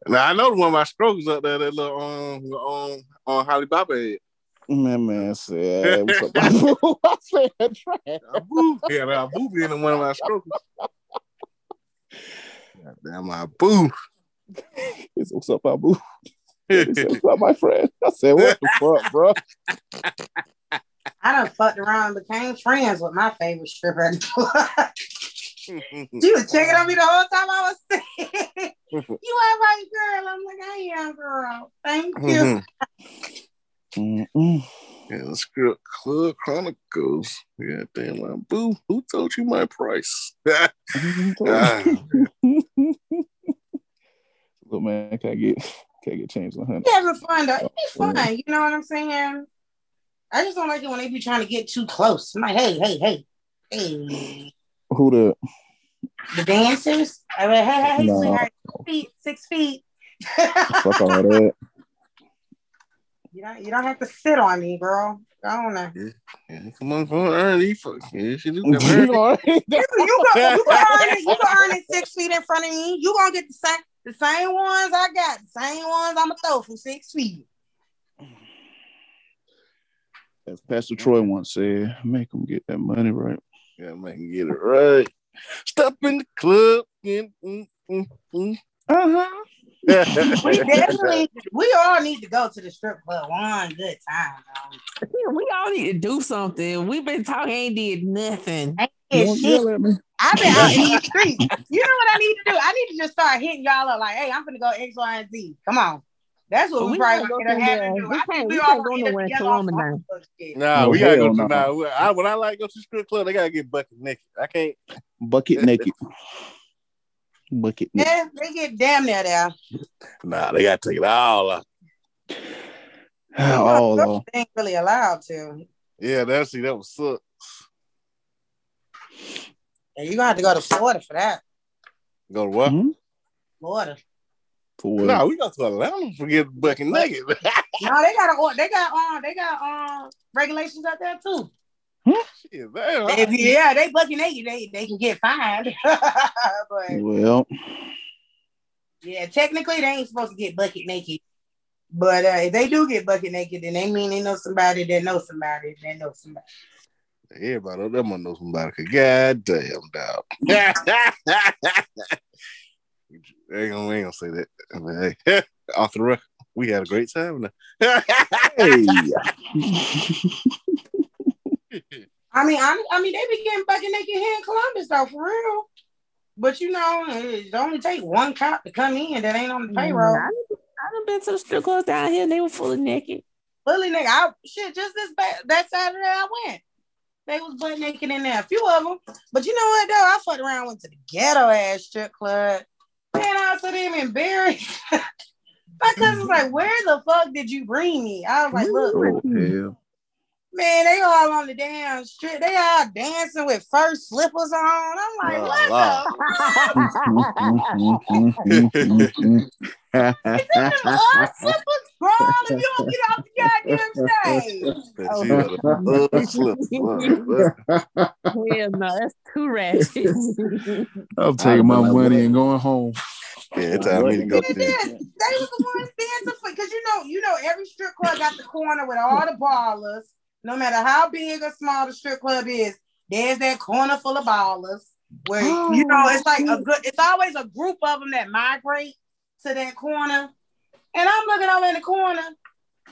Now I know the one of my strokes up there, that little um on on Holly head. Man, man said, what's up? I said, trash. Abu, yeah, now Abu being in one of my strokes. Damn, my boo. He said, what's up, Abu? He said, what's up, my friend? I said, what the fuck, bro? I done fucked around and became friends with my favorite stripper. <laughs> she was checking on me the whole time I was saying, <laughs> You all right, girl? I'm like, I am, girl. Thank you. Mm-hmm. Mm-mm. yeah, the script Club Chronicles. Yeah, damn, like, boo. Who told you my price? <laughs> <laughs> Ah, <laughs> Look, man, can I get can I get changed on hundred? It's having fun though. It be fun. You know what I'm saying? I just don't like it when they be trying to get too close. I'm like, hey, hey, hey, hey. Who the The dancers. I mean, hey, hey, hey, No. sweetheart. Six feet, six feet. fuck all that? You don't, you don't have to sit on me, girl. I don't know. yeah, come on, come on, earn these fuck. Yeah, she do You got earn. know, You, you go, you go earn it. You go earn it six feet in front of me. You gonna get the same, the same ones I got. The same ones I'ma throw from six feet. as Pastor Troy once said, make them get that money right. Yeah, man, get it right. Step in the club. Mm, mm, mm, mm. Uh-huh. <laughs> We definitely, we all need to go to the strip club one good time. though. We all need to do something. We've been talking, ain't did nothing. Ain't You it won't shit. yell at me. I've been out in the <laughs> streets. You know what I need to do? I need to just start hitting y'all up like, hey, I'm gonna go X, Y, and Z. Come on. That's what we, we probably can't gonna end up through having to do. We I think we we all can't go gonna end up nowhere in together on Corona some. Nah, No, we gotta go to no. nah. I, when I like go to the strip club, they gotta get bucket naked. I can't. Bucket naked. <laughs> Bucket naked. Yeah, they get damn near there. Nah, they gotta take it all out. All on. They ain't really allowed to. Yeah, that's see, that was suck. Yeah, you gonna have to go to Florida for that. Go to what? Mhm. Florida. For what? Nah, we go to Atlanta for get bucket naked. No, they got a, they got um they got um regulations out there too. Shit, damn. If, yeah, they bucket naked, they they can get fined. <laughs> but Well, yeah, technically they ain't supposed to get bucket naked. But uh, if they do get bucket naked, then they mean they know somebody that knows somebody that knows somebody. Everybody on them know somebody. 'cause God damn, dog. <laughs> they ain't gonna, we ain't gonna say that. But, hey, <laughs> off the record, we had a great time. hey. I mean, I, I mean, they be getting bucket naked here in Columbus though, for real. But you know, it only take one cop to come in that ain't on the mm-hmm. payroll. I done, I done been to the strip clubs down here and they were full of naked. Fully naked. I shit just this ba- that Saturday I went. They was butt naked in there, a few of them. But you know what though? I fucked around, went to the ghetto ass strip club. Man, I was so damn embarrassed. <laughs> My cousin was like, "Where the fuck did you bring me?" I was like, "Look, Oh, hell. Man, they all on the damn strip. They all dancing with first slippers on." I'm like, Oh, "What Lord. the?" All <laughs> <laughs> slippers, bro. If you don't get off the goddamn stage. That you had a bug slip. Hell no, that's too ratchet. I'm taking my money and going home. Yeah, it's time me to go They to did. They was the ones dancing because you know, you know, every strip club got the corner with all the ballers. No matter how big or small the strip club is, there's that corner full of ballers where you oh, know it's like a good. It's always a group of them that migrate to that corner. And I'm looking over in the corner,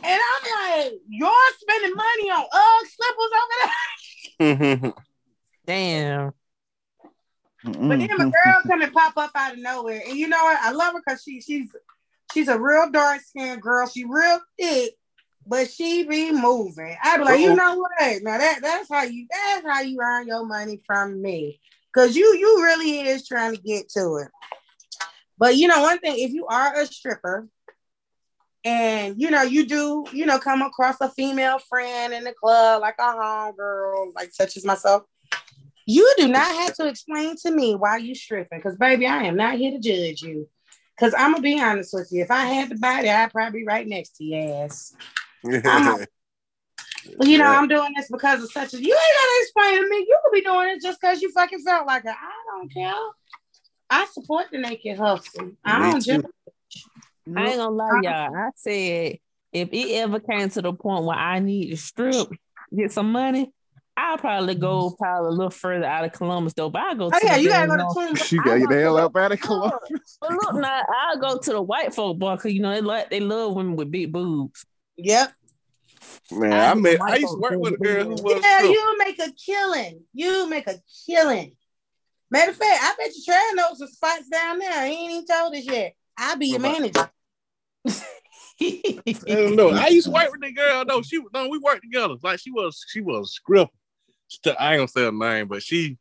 and I'm like, "You're spending money on UGG slippers over there." <laughs> Damn. But then my girl come and pop up out of nowhere, and you know what? I love her because she she's she's a real dark skinned girl. She real thick, but she be moving. I'd be like, you Uh-oh. know what? Now that that's how you that's how you earn your money from me, because you you really is trying to get to it. But you know one thing, if you are a stripper, and you know, you do, you know, come across a female friend in the club, like a homegirl, like such as myself. You do not have to explain to me why you stripping, because baby, I am not here to judge you. Cause I'm gonna be honest with you. If I had the body, I'd probably be right next to your ass. Um, <laughs> I'm- you know, I'm doing this because of such a you ain't gotta explain to me. You could be doing it just because you fucking felt like it. I don't care. I support the naked hustle. I don't too. judge. I ain't gonna lie, y'all. I said if it ever came to the point where I need to strip, get some money, I'll probably go probably a little further out of Columbus though. But I go oh, to Oh yeah, you gotta damn go to North- Tombstone. She got you the hell up out of Columbus. But look now, I'll go to the white folk bar because you know they like they love women with big boobs. Yep. Man, I I met. I used to work with a girl who was. Yeah, stripper. you make a killing. You make a killing. Matter of fact, I bet you Trey knows some spots down there. He ain't even told us yet. I'll be your manager. I don't know. I used to work with the girl though. She no, we worked together. Like she was, she was a script. I ain't gonna say her name, but she,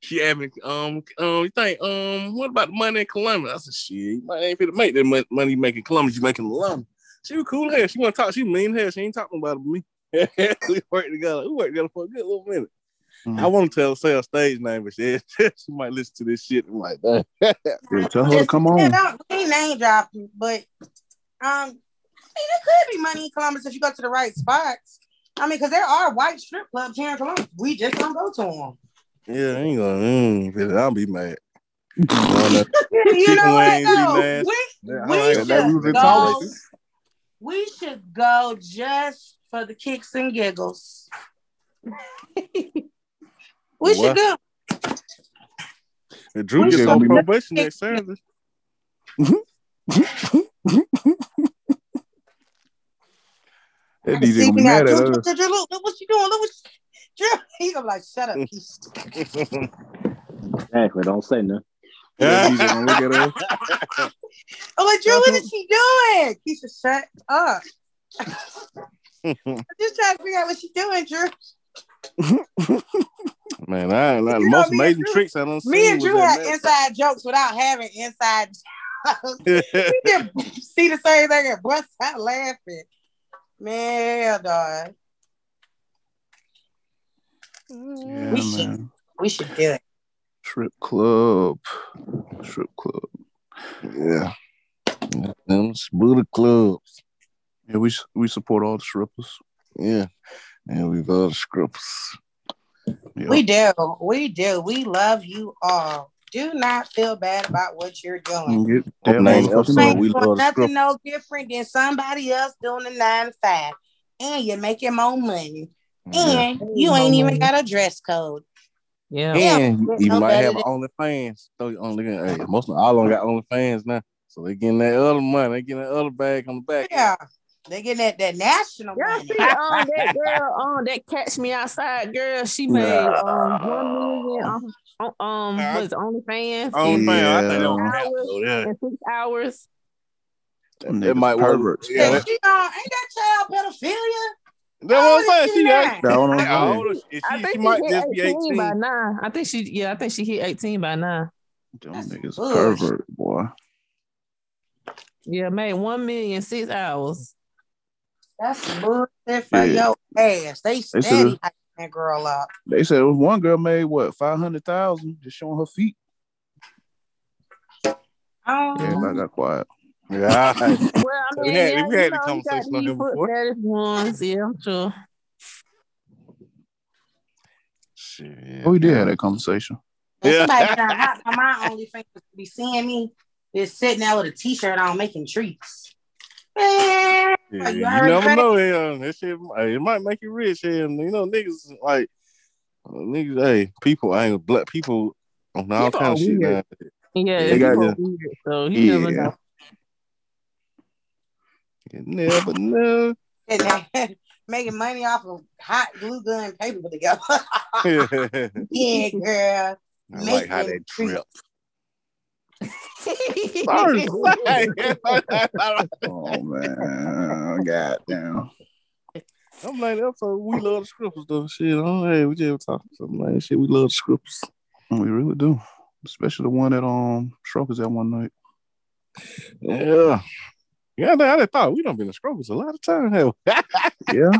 she having um um. You think um what about the money in Columbus? I said shit, you might ain't fit to make that money you making Columbus. You making Columbus. She was cool here. She want to talk. She mean here. She ain't talking about it with me. <laughs> we worked together. We worked together for a good little minute. Mhm. I want to tell say her stage name, but <laughs> she, she might listen to this shit I'm like that. <laughs> Yeah, tell her to Just- come yeah, on. don't- we ain't name dropping, but um, I mean, it could be money in Columbus if you go to the right spots. I mean, because there are white strip clubs here in Columbus. We just don't go to them. yeah, I ain't gonna. Mm, I'll be mad. You know what? wings be though? nasty. We, Yeah, I we like should that. go. Talk. We should go just for the kicks and giggles. <laughs> we should What? go. If Drew We gets on probation next Saturday. That DJ gonna be <laughs> mad at Drew, Drew, us. Drew, Drew, look, look what you doing. Look what you, Drew. <laughs> He gonna be like, shut up, Exactly. Don't say nothing. That DJ gonna look at us. <laughs> I'm like, Drew, what is she doing? Keisha, shut up. <laughs> I'm just trying to figure out what she's doing, Drew. <laughs> Man, I ain't like the You know, most me amazing Drew- tricks I done seen. Me and Drew that had Matt- inside jokes without having inside jokes. we just see the same thing and bust out laughing. Man, dog. Yeah, We should- We should do it. Strip club. Strip club. yeah. Them Buddha clubs. Yeah, we we support all the strippers. Yeah. And we love the strippers. Yeah. We do. We do. We love you all. Do not feel bad about what you're doing. Get that name motherfucking episode You money. ain't we love nothing no different than somebody else doing the nine to five. And you're making more money. And you ain't even got a dress code. Yeah. Yeah. And you no even might have OnlyFans. Throw your only hey, most of all of them got OnlyFans now. So they getting that other money. They getting that other bag on the back. Yeah. They getting that, that national Y'all money. see um, that girl on that catch me outside girl? She made um one million um, on um Nah. was OnlyFans OnlyFans. I think that Yeah. was cap, though. Yeah. six hours. It niggas might work. perverts. Yeah, she on, ain't that child pedophilia? That's what I'm saying. She she got That what I'm how saying. old is she? I She, think she might hit just be 18 by 18. now. I think she yeah, I think she hit 18 by now. Them niggas bullshit. pervert, boy. Yeah, made one million six hours. That's bullshit for Yeah. your ass. They said steady it- that girl up. They said it was one girl made what five hundred thousand just showing her feet. Oh, Everybody got quiet. Yeah. Well, I We mean, had- yeah, we had you the know, conversation got on these before. fetish ones. Yeah, I'm sure. Shit. Oh, we did have that conversation. Yeah. somebody trying to <laughs> hop on my OnlyFans to be seeing me is sitting there with a t-shirt on making treats. Man, Yeah, you you never ready? know. Hell, that shit, hey, it might make you rich. Hell, you know, niggas like uh, niggas. Hey, people, I ain't black people on all People kind of shit. Now. Yeah, They they got got weird, so you never Yeah. know. You never know. <laughs> making money off of hot glue gun paper together. <laughs> Yeah, girl. I like how they trip. <laughs> Oh man, goddamn. I'm like, that's so we love the scripts though. Shit, oh, hey, we just talking something like shit. We love the scripts. We really do, especially the one that um struck us at one night. Yeah. Yeah, I, I thought we don't been to Scroggers a lot of time. Hell. <laughs> Yeah.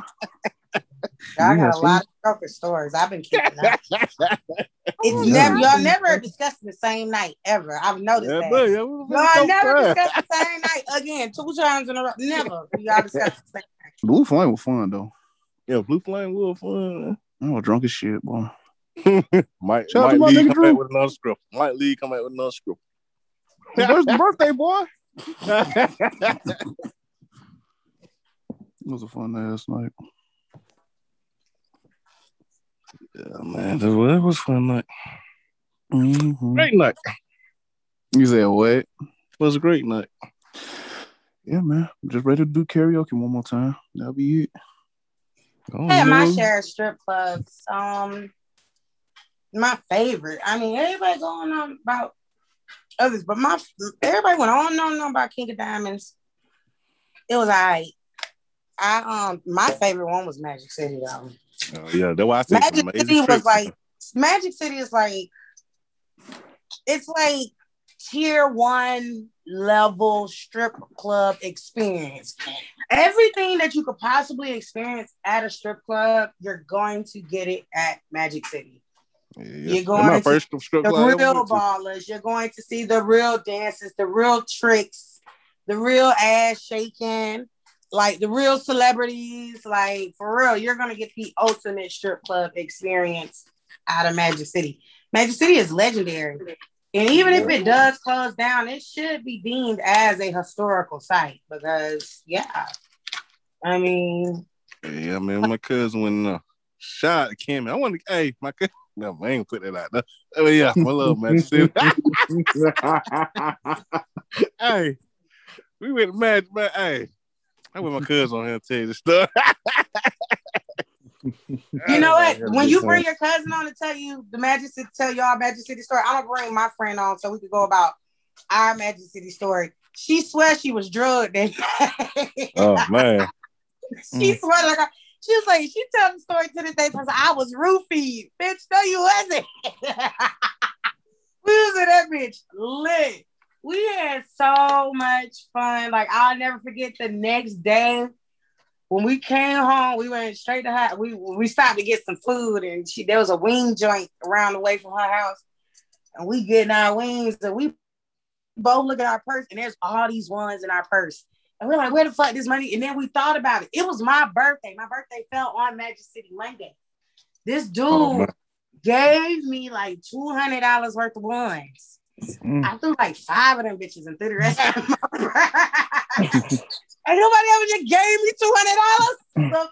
I You got a lot of Kroger stories. I've been keeping up. <laughs> It's oh, never y'all never discussing the same night ever. I've noticed Yeah, that. but, yeah, we- we Y'all come never fast. discuss the same night again, two times in a row. Never. Y'all discuss the same night. Blue Flame was fun though. Yeah, Blue Flame was fun. I was drunk as shit, boy. <laughs> Might, Shout out might Lee come Drew. back with another script. Might Lee come back with another script. It's his birthday, boy. It was a fun ass night. Yeah, man, that was, that was fun night. Mhm. Great night. You said what? It was a great night. Yeah, man. I'm just ready to do karaoke one more time. That'll be it. I don't my share of strip clubs. Um, my favorite. I mean, everybody going on about others, but my everybody went on and on and on about King of Diamonds. It was alright. I um, my favorite one was Magic City though. Oh, yeah, that's why I said Magic City was like Magic City is like it's like tier one level strip club experience. Everything that you could possibly experience at a strip club, you're going to get it at Magic City. Yeah, You're going to The club real went to. ballers, you're going to see the real dances, the real tricks, the real ass shaking, like the real celebrities. Like for real, you're gonna get the ultimate strip club experience out of Magic City. Magic City is legendary. And even if it does close down, it should be deemed as a historical site because, yeah, I mean, Yeah, man, my cousin went uh, shot Kim. I want to, hey, my cousin. No, I ain't put that out there. Oh, yeah, my love, man. See, <laughs> hey, we went to match, man. Hey, I went with my cousin on here to tell you the stuff. <laughs> you know what? When you bring your cousin on to tell you the Magic City, tell y'all Magic City story, I'm gonna bring my friend on so we can go about our Magic City story. She swears she was drugged <laughs> oh man, she mm. swear like I- she was like, she tell the story to this day. Like, I was roofied. Bitch, no, you wasn't. <laughs> we was in that bitch lit. We had so much fun. Like I'll never forget the next day when we came home. We went straight to her. We we stopped to get some food, and she there was a wing joint around the way from her house, and we getting our wings, and we both look at our purse, and there's all these ones in our purse. And we're like, where the fuck this money? And then we thought about it. It was my birthday. My birthday fell on Magic City Monday. This dude Oh, gave me like $200 worth of ones. Mm. I threw like five of them bitches and threw the rest of them. <laughs> Ain't nobody ever just gave me $200. The fuck?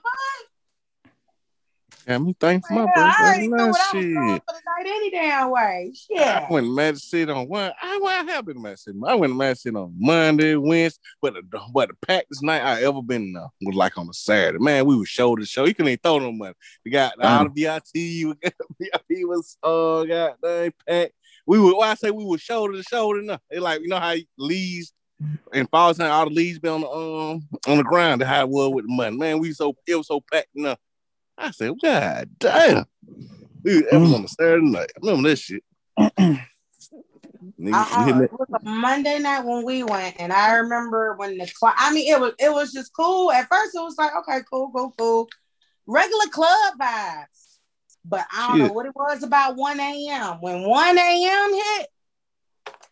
Got me thankful for my Yeah, I birthday. already knew what I was Shit. doing for the night any damn way. Shit. I went to Magic City on one. I, went happened to Magic City? I went to Magic City on Monday, Wednesday, but the but the packest night I ever been uh, was like on a Saturday. Man, we was show to show. You couldn't even throw no money. We <laughs> got all the VIT, We got VIP was uh got they packed. We would why I say we were shoulder to shoulder. No, they like you know how leads and fall time all the leads be on the um on the ground. That's how it was with the money. Man, we so it was so packed enough. I said, God damn. <laughs> We, it was on a Saturday night. I remember that shit. Nigga, Uh-uh. It was a Monday night when we went, and I remember when the club. I mean, it was it was just cool. At first, it was like, okay, cool, cool, cool, regular club vibes. But I don't know what it was about 1 a.m. When 1 a.m. hit,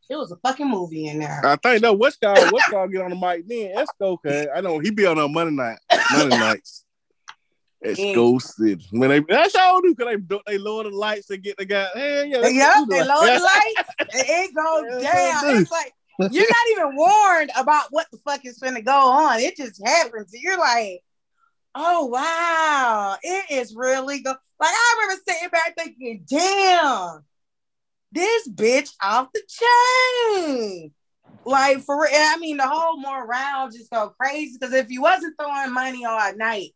it was a fucking movie in there. I think that what's called what's called get on the mic then. Esco, okay. I know he be on on Monday night, Monday <laughs> nights. Esco mm. ghosted. When they that's all do because they they lower the lights and get the guy. Hey, yeah, Yep, they lower the lights, <laughs> and it goes down. It's like you're not even warned about what the fuck is gonna go on. It just happens. You're like, oh wow, it is really go. Like I remember sitting back thinking, damn, this bitch off the chain. Like for real, I mean the whole more morale just go crazy because if you wasn't throwing money all night,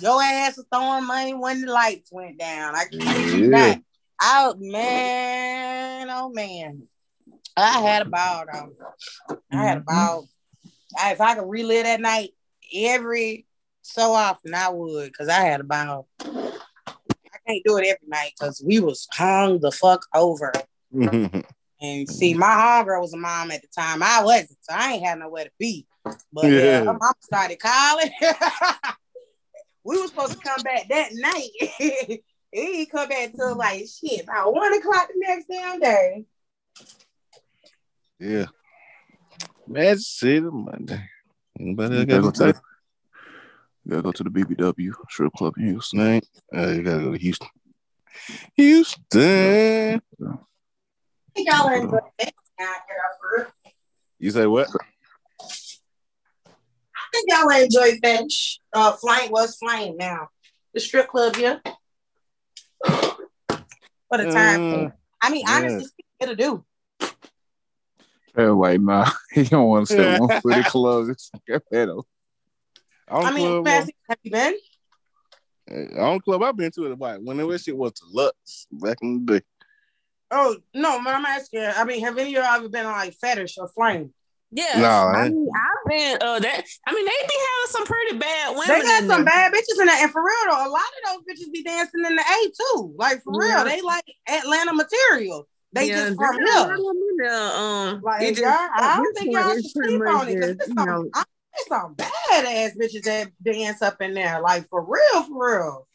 your ass was throwing money when the lights went down. I can't you Yeah. not. Oh man, oh man. I had a ball though. I had a mm-hmm. ball. I, if I could relive that night every so often, I would, because I had a ball. I can't do it every night because we was hung the fuck over. Mm-hmm. And see, my homegirl was a mom at the time. I wasn't, so I ain't had nowhere to be. But yeah, her mom started calling. <laughs> we were supposed to come back that night. <laughs> he come back till like shit about one o'clock the next damn day. Yeah. Magic City Monday. Anybody else gotta, go to, gotta go to the BBW strip club in Houston. Right? Uh, you gotta go to Houston. Houston. Yeah. I y'all enjoy You say what? I think y'all enjoy bench. Uh, flying was flying now. The strip club yeah. For the time. Uh, I mean, honestly, yeah. it'll do. Everybody, nah, <laughs> he don't want to stay one for the clubs. I mean, club, have you been? On club I've been to it about when that shit was to Lux back in the day. Oh no, but I'm asking. I mean, have any of y'all ever been on like fetish or flame? Yeah, no, I mean, I've been uh that. I mean, they be having some pretty bad women. They got some bad bitches in there, and for real though, a lot of those bitches be dancing in the A too. Like for yeah. real, they like Atlanta material. They yeah, just from here. um, like, just, y'all, I don't think y'all should sleep on it because it's, some, it's some badass bitches that dance up in there. Like for real, for real.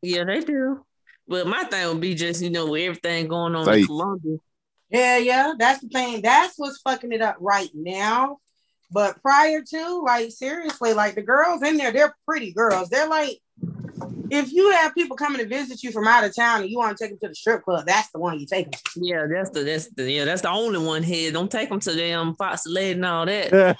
Yeah, they do. But my thing would be just, you know, with everything going on Safe. in Columbia. Yeah, yeah. That's the thing. That's what's fucking it up right now. But prior to, like, seriously, like the girls in there, they're pretty girls. They're like if you have people coming to visit you from out of town and you want to take them to the strip club, that's the one you take them to. Yeah, that's the that's the yeah, that's the only one here. Don't take them to them Fox Lady and all that. <laughs>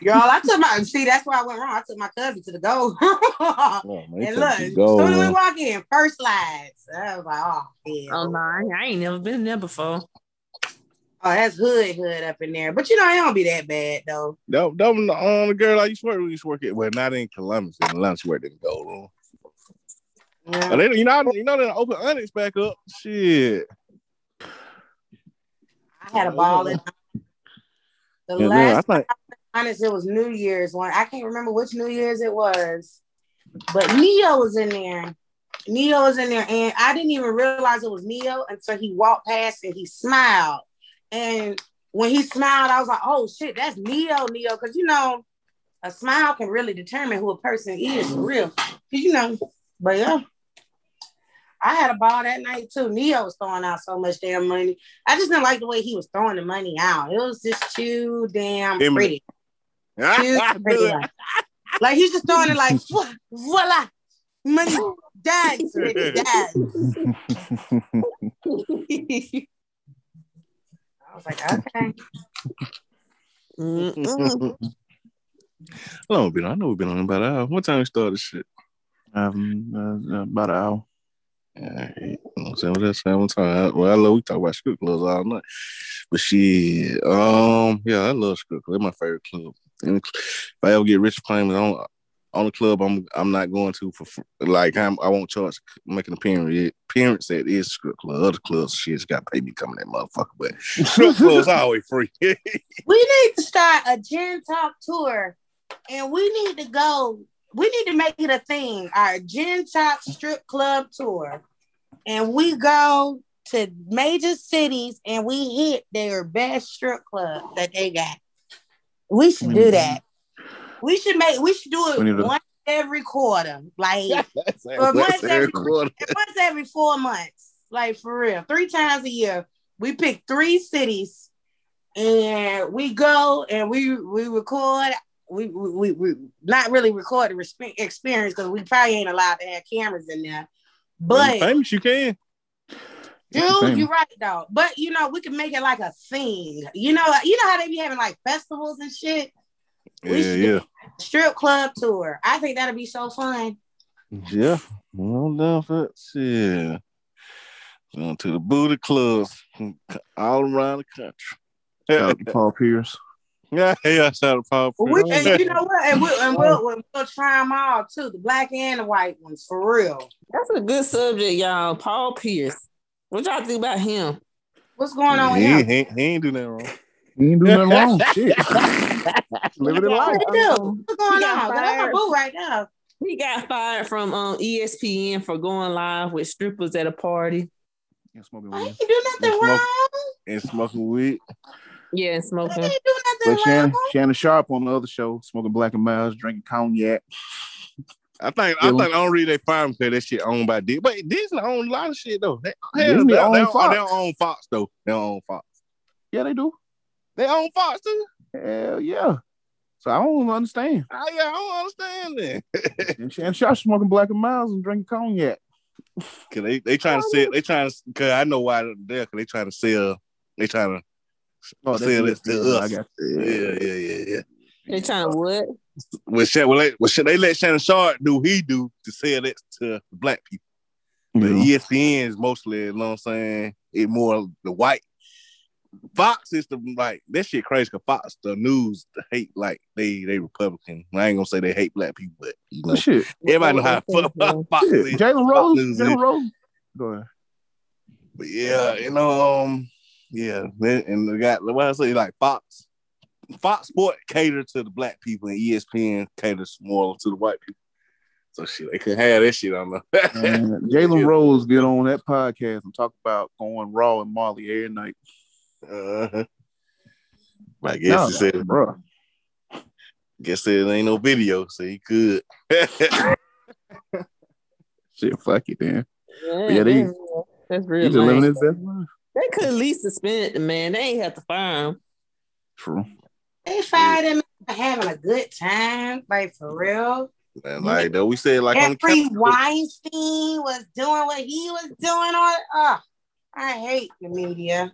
Y'all, I took my see, that's why I went wrong. I took my cousin to the go. <laughs> oh, and look, as soon as we walk in, first slides. I was like, oh yeah. Oh no, I ain't never been there before. Oh, that's hood hood up in there. But you know, it don't be that bad though. No, that was the only girl I used to work with used to work at well, not in Columbus, in lunch work in the gold room. Yeah. They, you know, you know, they open Onyx back up. Shit. I had a ball in <laughs> the yeah, last man, honest, it was New Year's one. I can't remember which New Year's it was, but Ne-Yo was in there. Ne-Yo was in there, and I didn't even realize it was Ne-Yo until he walked past and he smiled. And when he smiled, I was like, oh shit, that's Ne-Yo, Ne-Yo. Cause you know, a smile can really determine who a person is for real. You know, but yeah. I had a ball that night too. Ne-Yo was throwing out so much damn money. I just didn't like the way he was throwing the money out. It was just too damn pretty. too pretty. Like. <laughs> like he's just throwing it like voila, money, dance, <laughs> dance. <laughs> I was like, okay. How long been? I know we've been on about an hour. What time we started shit? Um, uh, about an hour. Yeah, you know what I'm saying? That's one time. Well, I love we talk about strip clubs all night, but shit, um, yeah, I love strip clubs. It's my favorite club. And if I ever get rich playing on on the club, I'm I'm not going to for like I'm, I won't charge making appearance appearance at this strip club. Other clubs, shit's got to pay me coming that motherfucker, but <laughs> strip clubs always free. <laughs> we need to start a GinTalk tour, and we need to go. We need to make it a thing. Our GinTalk strip club tour, and we go to major cities and we hit their best strip club that they got. We should do mm-hmm. that. We should make. We should do it once every quarter, like <laughs> or once every quarter. once every four months, like for real, three times a year. We pick three cities, and we go and we we record. We we, we, we not really record the experience because we probably ain't allowed to have cameras in there. But famous, you can. Dude, you're right though. But you know, we can make it like a thing. You know, you know how they be having like festivals and shit. Yeah, yeah. Strip club tour. I think that'd be so fun. Yeah, well done for it. Yeah. Going to the booty clubs all around the country. Shout out to Paul Pierce. <laughs> Yeah, yeah, shout out to Paul Pierce. We, and you know what? And, we'll, and we'll, we'll, we'll try them all too, the black and the white ones, for real. That's a good subject, y'all. Paul Pierce. What y'all think about him? What's going on he, with him? He, he ain't do nothing wrong. He ain't do nothing wrong. <laughs> Shit. <laughs> Living it life. What's going on? That's my boo right now. He got fired from um, ESPN for going live with strippers at a party. And smoking weed. I ain't do nothing and wrong. and smoking weed. Yeah, and smoking. They ain't do But Shannon, wrong. Shannon Sharpe on the other show, smoking Black and Milds, drinking cognac. I think I think the only reason they fired him because that shit owned by Disney. But Disney own a lot of shit though. They, hell, Disney they, own they, don't- Fox. they own Fox though. They own Fox. Yeah, they do. They own Fox too. Hell yeah. So I don't understand. Oh, yeah, I don't understand that. <laughs> And Shannon Sharpe smoking Black and Milds and drinking cognac. Cause they they trying to sell. They trying to. Cause I know why they're there. Cause they trying to sell. They trying to. Oh, Say it to yeah, us. I got Yeah, yeah, yeah, yeah. They trying to what? Well, Shan, well, they, well, Shan- they let Shannon Sharpe do what he do to sell it to black people. But Yeah. ESPN is mostly, you know what I'm saying? It more the white. Fox is the like that shit crazy. Cause Fox the news the hate like they they Republican. I ain't gonna say they hate black people, but you know Well, shit. everybody know how fuck Fox shit. is. Jalen Rose. Jalen Rose. Go ahead. But yeah, you know, um, yeah, man, and they got what I say, like Fox, Fox Sport cater to the black people, and ESPN caters more to the white people. So shit, they couldn't have that shit on the. And Jalen Rose get on that podcast and talk about going raw and Marley every night. Uh-huh. I guess No, he said, bro. guess there ain't no video, so he could. <laughs> Shit, fuck it, then. Yeah, Yeah, they- that's real. That's. He's just living his best life. They could at least suspend the man. They ain't have to fire him. True. They fired him for having a good time, like for real. and like though, we said like on the Jeffrey Weinstein was doing what he was doing on. Uh, I hate the media.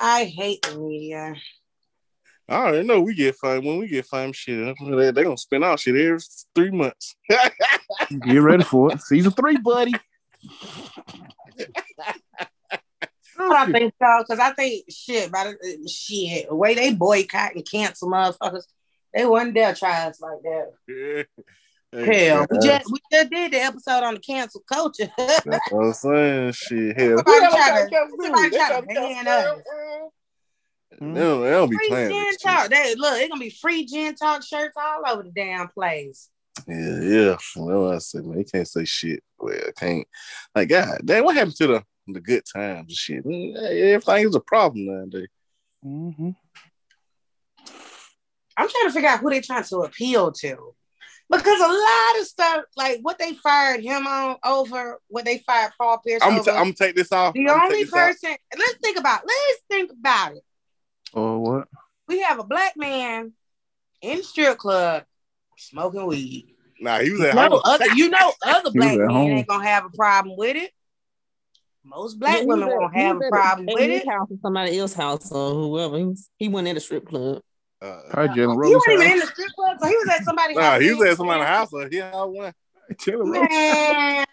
I hate the media. I already know we get fined when we get fined. Shit, they, they gonna spend our shit every three months. <laughs> Get ready for it. Season three, buddy. I think so because I think shit by the shit the way they boycott and cancel motherfuckers, they wasn't dare try us like that. Hell, we just we just did the episode on the cancel culture. <laughs> That's what I'm saying. Shit, hell. Somebody Who try to- the fuck somebody They try try to to ban cancel us. They don't, they don't be free playing. gin this shit. talk. They, look, it's gonna be free GinTalk shirts all over the damn place. Yeah, yeah. Well, I said, man, you can't say shit. Well, I can't. Like, God, damn, what happened to the the good times and shit? Everything is a problem nowadays. Mm-hmm. I'm trying to figure out who they're trying to appeal to. Because a lot of stuff, like what they fired him on over, what they fired Paul Pierce I'm over. gonna I'm take this off. the I'ma only this off. person, let's think about, let's think about it. Oh, what? We have a black man in the strip club smoking weed. Nah, he was at No, home. other, you know, other black at men home. ain't gonna have a problem with it. Most black Yeah, he women was at- won't have was a problem with his it. House or somebody else's house or whoever. He, was, he went in a strip club. Uh, Hi, Jalen He wasn't even in the strip club, so he was at somebody's nah, house. he was at somebody's house. Or he had one. <laughs> Jalen Rose.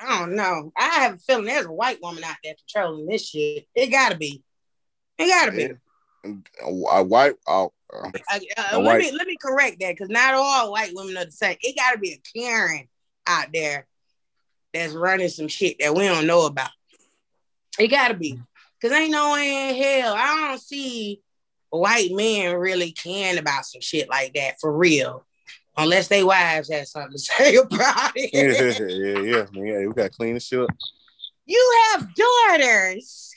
I don't know. I have a feeling there's a white woman out there controlling this shit. It gotta be. It gotta be. A white. Oh, uh, Uh, uh, let white- me let me correct that because not all white women are the same. It gotta be a Karen out there that's running some shit that we don't know about. It gotta be. Cause ain't no way in hell I don't see white men really caring about some shit like that for real. Unless they wives have something to <laughs> say about it. yeah, yeah, man. Yeah, we gotta clean this shit up. you have daughters.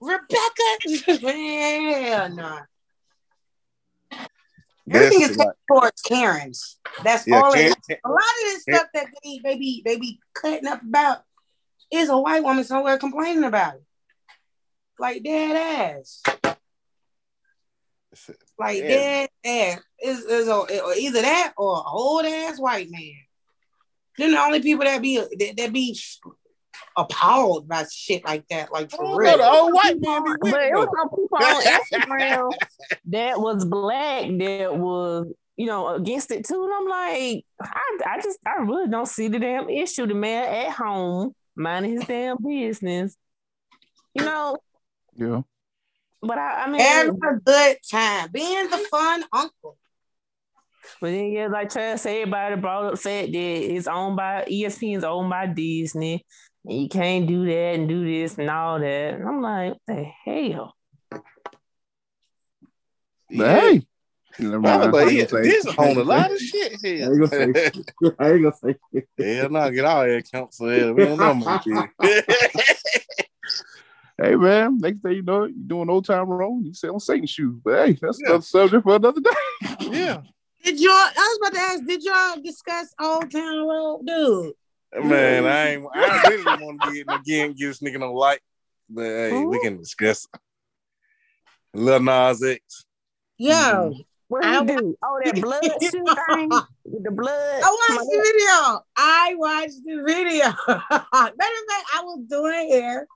Rebecca, <laughs> hell no. Everything is like- towards Karens. That's yeah, all. Karen, is. A lot of this stuff that they, they be they be cutting up about is a white woman somewhere complaining about it. Like dead ass. Like Yeah. dead ass. Is is a, or either that or an old ass white man. They're the only people that be that, that be appalled by shit like that. Like for Oh, real. no, the old white man be with But it was though. some people on Instagram <laughs> that was black that was, you know, against it too. And I'm like, I, I just, I really don't see the damn issue. The man at home minding his damn business, you know. Yeah. But I, I mean, Having a good time. Being the fun uncle. but then yeah, like Chad said, everybody brought up fact that it's owned by ESPN is owned by Disney, and you can't do that and do this and all that. And I'm like, what the hell? But hey. Never Nah, mind. but I ain't yeah, gonna say- this own a lot of <laughs> shit I here. ain't gonna say. I ain't gonna say. Hell no, get all that council. Hell, we don't know my business. <laughs> <laughs> Hey man, next day you know it, you doing old time wrong, you selling Satan shoes. But hey, that's yeah. another subject for another day. yeah. Did y'all? I was about to ask. Did y'all discuss Old Town Road, dude? Man, I ain't. I really want to get again. Get this nigga no light, but hey, Ooh. we can discuss. Lil Nas X. Yo, mm-hmm. What I, do? Oh, that <laughs> blood shoe thing. The blood. I watched the video. I watched the video. <laughs> Matter of fact, I was doing hair,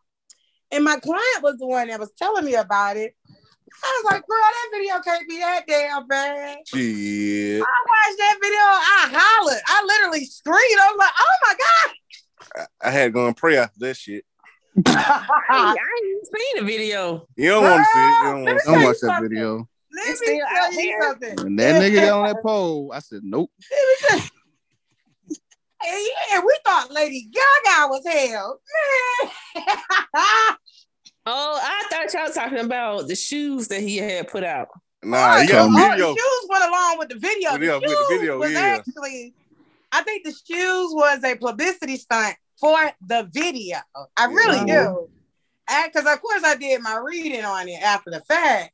and my client was the one that was telling me about it. I was like, girl, that video can't be that damn bad. Shit. I watched that video. I hollered. I literally screamed. I was like, oh my God. I, I had gone pray after that shit. <laughs> I ain't even seen the video. You don't want to see it. You don't, want to don't watch that video. Let it's me tell you here. something. When that nigga got on that <laughs> pole, I said, nope. yeah, we thought Lady Gaga was hell. <laughs> Oh, I thought y'all talking about the shoes that he had put out. Nah, oh, yeah, oh, video. the shoes went along with the video. video the, with the video, was yeah. actually, I think the shoes was a publicity stunt for the video. I really yeah. do. Because of course I did my reading on it after the fact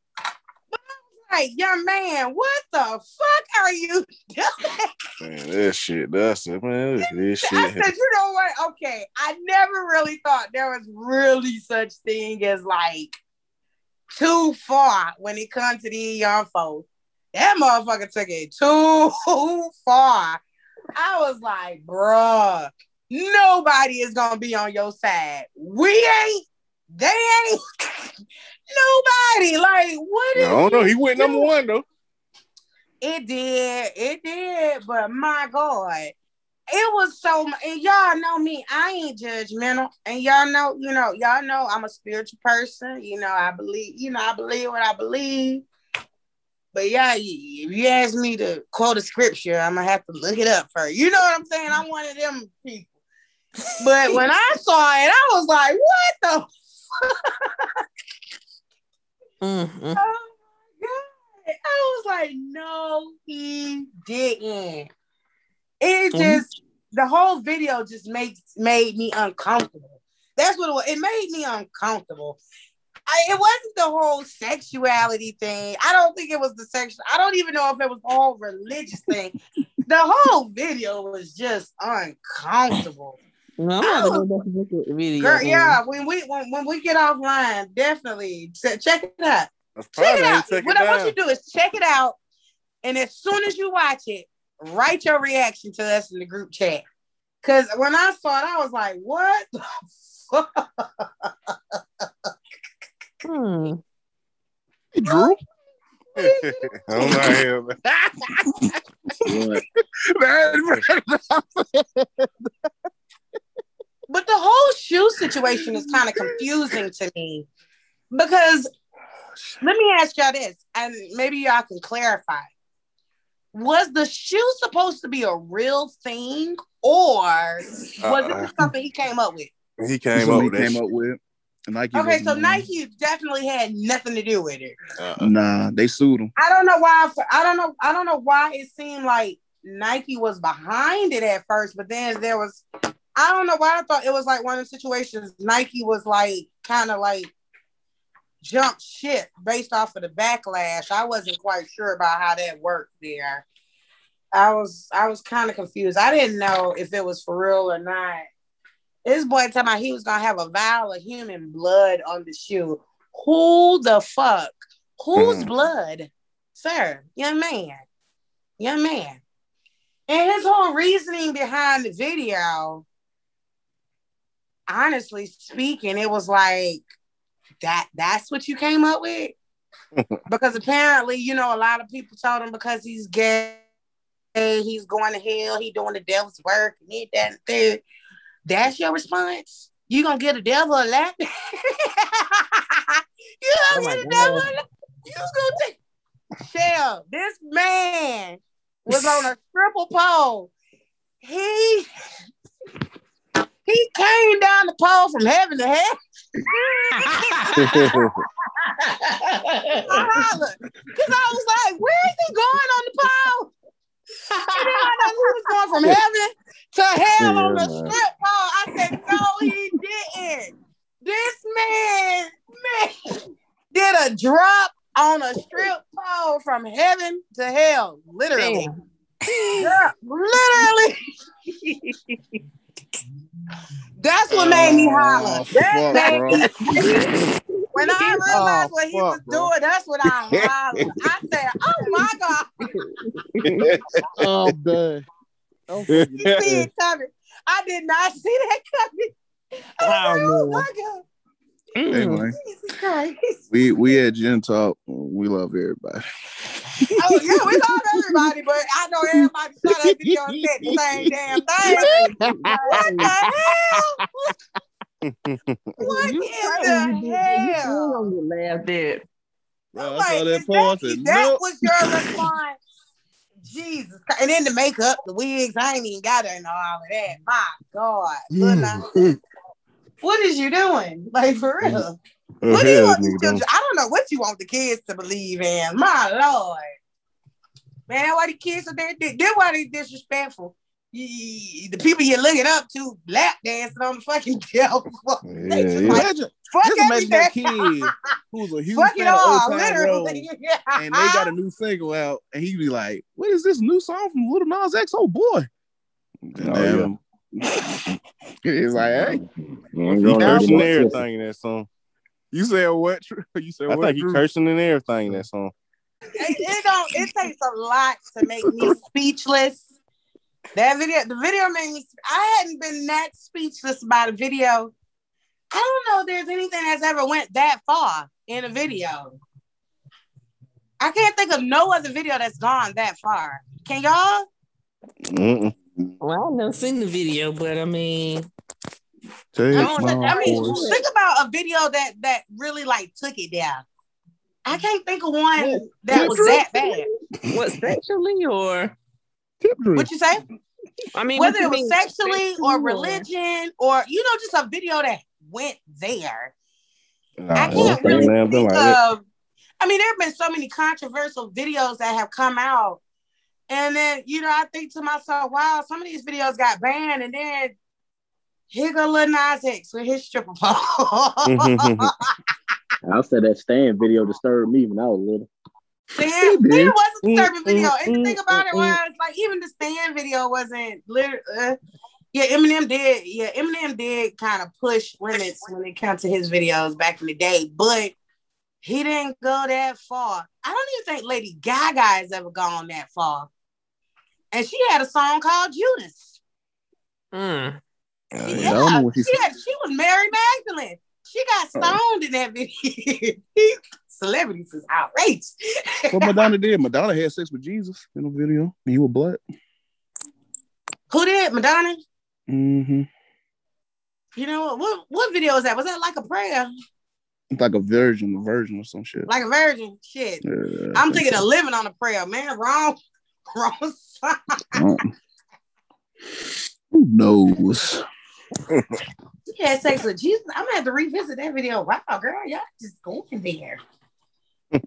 like, young man, what the fuck are you <laughs> doing? Man, that shit, that's it, man. This, <laughs> shit. I said, you know what? Okay, I never really thought there was really such thing as like too far when it comes to these young folks. That motherfucker took it too <laughs> far. I was like, bruh, nobody is gonna be on your side. We ain't, they ain't. Nobody. Like, what is I don't know. He went number one though. It did. It did. But my God. It was so and y'all know me, I ain't judgmental. And y'all know, you know, y'all know I'm a spiritual person. You know, I believe, you know, I believe what I believe. But yeah, if you ask me to quote a scripture, I'm gonna have to look it up first. You know what I'm saying? I'm one of them people. But when I saw it, I was like, what the <laughs> Mm-hmm. Oh my god! I was like, no, he didn't. It mm-hmm. just the whole video just makes made me uncomfortable. That's what it was. It made me uncomfortable. I, it wasn't the whole sexuality thing. I don't think it was the sexual. I don't even know if it was all religious thing. <laughs> the whole video was just uncomfortable. No, I'm gonna go back and look at the. Girl, yeah, when we when, when we get offline, definitely check it out. check it out. Check what it I want you to do is check it out, and as soon as you watch it, write your reaction to us in the group chat. Cause when I saw it, I was like, "What the fuck?" Hmm. <laughs> Hey, Drew. <laughs> I'm not here. <laughs> But the whole shoe situation is kind of confusing to me because let me ask y'all this, and maybe y'all can clarify. Was the shoe supposed to be a real thing, or was uh, it something he came up with? He came up. He came up with. Nike okay, so Nike definitely had nothing to do with it. Uh, nah, they sued him. I don't know why. I don't know. I don't know why it seemed like Nike was behind it at first, but then there was I don't know why I thought it was like one of the situations Nike was like kind of like jump ship based off of the backlash. I wasn't quite sure about how that worked there. I was I was kind of confused. I didn't know if it was for real or not. This boy talking about he was gonna have a vial of human blood on the shoe. Who the fuck? Whose mm. blood? Sir, young man, young man. And his whole reasoning behind the video honestly speaking, it was like that that's what you came up with? <laughs> because apparently, you know, a lot of people told him because he's gay, he's going to hell, he doing the devil's work, and he that and third. That's your response? You gonna get a devil a lap? <laughs> you gonna oh get a devil a lap? You gonna take Shell, this man was on a triple pole. He he came down the pole from heaven to hell. Because I was like, "Where is he going on the pole?" And then I know he was going from heaven to hell yeah, on the strip pole. I said, "No, he didn't. This man, man, did a drop on a strip pole from heaven to hell, literally. Yeah, literally. <laughs> That's what made me oh, holler. Oh, That fuck, made me- <laughs> when I <laughs> realized Oh, what he fuck, was bro. doing, that's what I hollered. <laughs> I said, "Oh my god, Oh, I'm done. I'm you fucking see it coming!" I did not see that coming. I was like, oh, "Oh my god, Mm. Hey, man. Jesus We we at GinTalk. We love everybody. Oh yeah, we love everybody, but I know everybody saw that video and said the same damn thing. What the hell? What You in the hell? gonna get laughed at. Bro, I Like, saw that is post. I that, said, that nope. was your response? Jesus And then the makeup, the wigs, I ain't even got to know all of that. My God. Mm. Lil Nas, what is you doing? Like for real. Oh, What do you want these nigga, children? I don't know what you want the kids to believe in. My Lord. Man, why the kids are there? Then why they disrespectful? You- The people you're looking up to lap dancing on the fucking <laughs> devil. Yeah, They just yeah. like, Imagine, fuck just imagine that everything. kid <laughs> who's a huge Fuck it fan of Old all, Town Road, and they got a new single out, and he'd be like, "What is this new song from Lil Nas X? Oh boy!" Oh, <laughs> He's like, "Hey, He you know, cursing they don't everything in that song. you said what? <laughs> You said I what? think he cursing in everything in that song. it, it don't it takes a lot to make me speechless. That video, the video made me I hadn't been that speechless about a video. I don't know if there's anything that's ever went that far in a video. I can't think of no other video that's gone that far. Can y'all? Mm-mm. Well, I've never seen the video, but I mean, Take I, don't, I mean, horse. think about a video that that really like took it down. I can't think of one that was that bad. what sexually or What you say? I mean, whether it was mean, sexually or or- religion or you know just a video that went there Nah, i can't really think like that. of i mean there have been so many controversial videos that have come out and then you know i think to myself wow some of these videos got banned and then here go Lil Nas X with his stripper pole. <laughs> I'll say that Stan video disturbed me when I was little. Stan, did. it was a disturbing video. And the thing about it was, like, even the Stan video wasn't literally. Uh, yeah, Eminem did. Yeah, Eminem did kind of push limits when it comes to his videos back in the day, but he didn't go that far. I don't even think Lady Gaga has ever gone that far. And she had a song called Judas. Mm. Oh, Yeah, yeah. I don't know what he she, had, she was Mary Magdalene. She got stoned in that video. <laughs> Celebrities is outrageous. What Madonna did? Madonna had sex with Jesus in a video. You were black. Who did? Madonna? Mm-hmm. You know what? What, what video was that? Was that like a prayer? Like a virgin, a virgin or some shit. Like a virgin? Shit. Yeah, I'm thinking of living on a prayer, man. Wrong. <laughs> Wrong side. Um, who knows? She had sex with Jesus. I'm gonna have to revisit that video. Wow, girl, y'all just going there.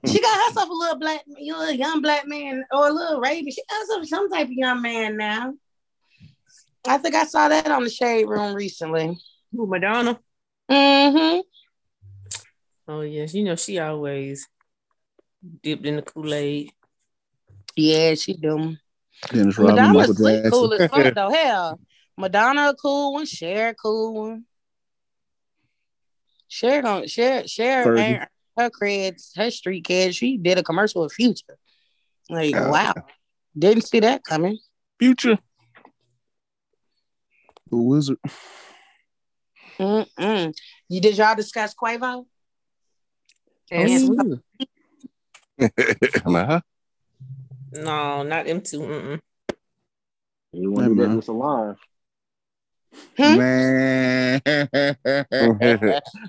she got herself a little black, a little young black man or a little raven. She got herself some type of young man now. I think I saw that on the shade room recently. Who, Madonna? Mm-hmm. Oh yes, you know she always dipped in the Kool Aid. Yeah, she do. Dennis Rodman, Michael Madonna's slick Jackson. cool as fuck though. <laughs> Hell, Madonna a cool one, Cher a cool one. Cher don't Cher Cher Fergie. her creds, her street cred. She did a commercial with Future. Like Yeah. wow, didn't see that coming. Future. The wizard. Mm-mm. You did y'all discuss Quavo? And Yes. Snoop- nah. <laughs> no, not them two. Mm-mm. You want to do Hey, that man. Hmm? Man.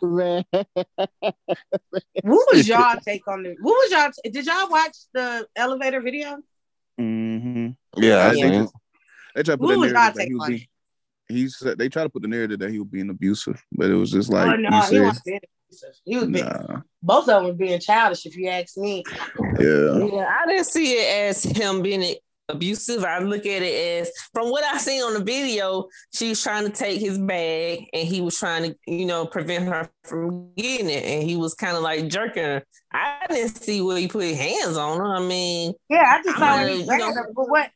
Man. What was y'all take on the? What was y'all? did y'all watch the elevator video? Mm-hmm. Yeah, I They seen They tried to put What the was narrative y'all that take he was on being, it? he said they tried to put the narrative that he was being abusive, but it was just like oh no, you he said, was being he was being, nah, both of them was being childish. If you ask me, yeah. Yeah, I didn't see it as him being abusive. I look at it as from what I seen on the video, she was trying to take his bag and he was trying to, you know, prevent her from getting it. And he was kind of like jerking her. I didn't see where he put his hands on her. I mean, yeah, I just saw it. you know- But what?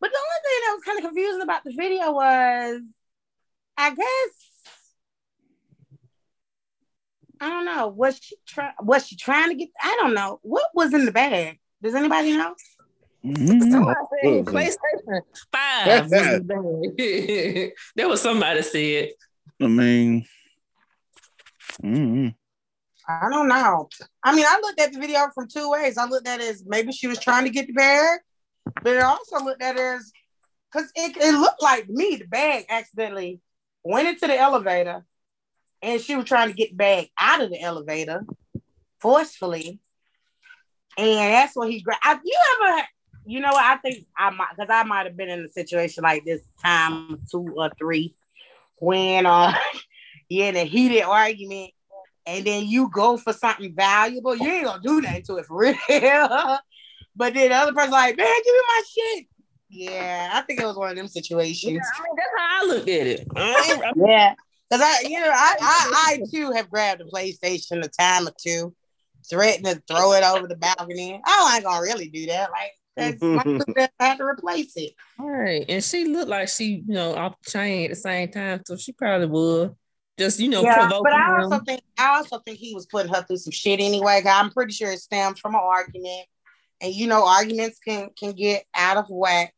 But the only thing that was kind of confusing about the video was, I guess, I don't know. Was she trying? Was she trying to get? I don't know. What was in the bag? Does anybody know? Mhm. somebody said PlayStation Five. was in the bag. <laughs> there was somebody said. I mean, mm I don't know. I mean, I looked at the video from two ways. I looked at it as maybe she was trying to get the bag, but I also looked at it as because it, it looked like me the bag accidentally went into the elevator and she was trying to get back out of the elevator forcefully. And that's what he grabbed. You ever, you know what? I think I might, because I might have been in a situation like this time two or three when uh, <laughs> you're in a heated argument and then you go for something valuable, you ain't gonna do nothing to it for <laughs> real. but then the other person's like, man, give me my shit. Yeah, I think it was one of them situations. Yeah, I mean, that's how I looked at it. I <laughs> ain't- I- Yeah, because I, you know, I, I, I too have grabbed a PlayStation a time or two, threatened to throw it over the balcony. I ain't gonna really do that. Like, that's my sister had to replace it. Right. And she looked like she, you know, off the chain at the same time. So she probably would just, you know, yeah, provoking but I also him. think I also think he was putting her through some shit anyway. I'm pretty sure it stems from an argument, and you know, arguments can can get out of whack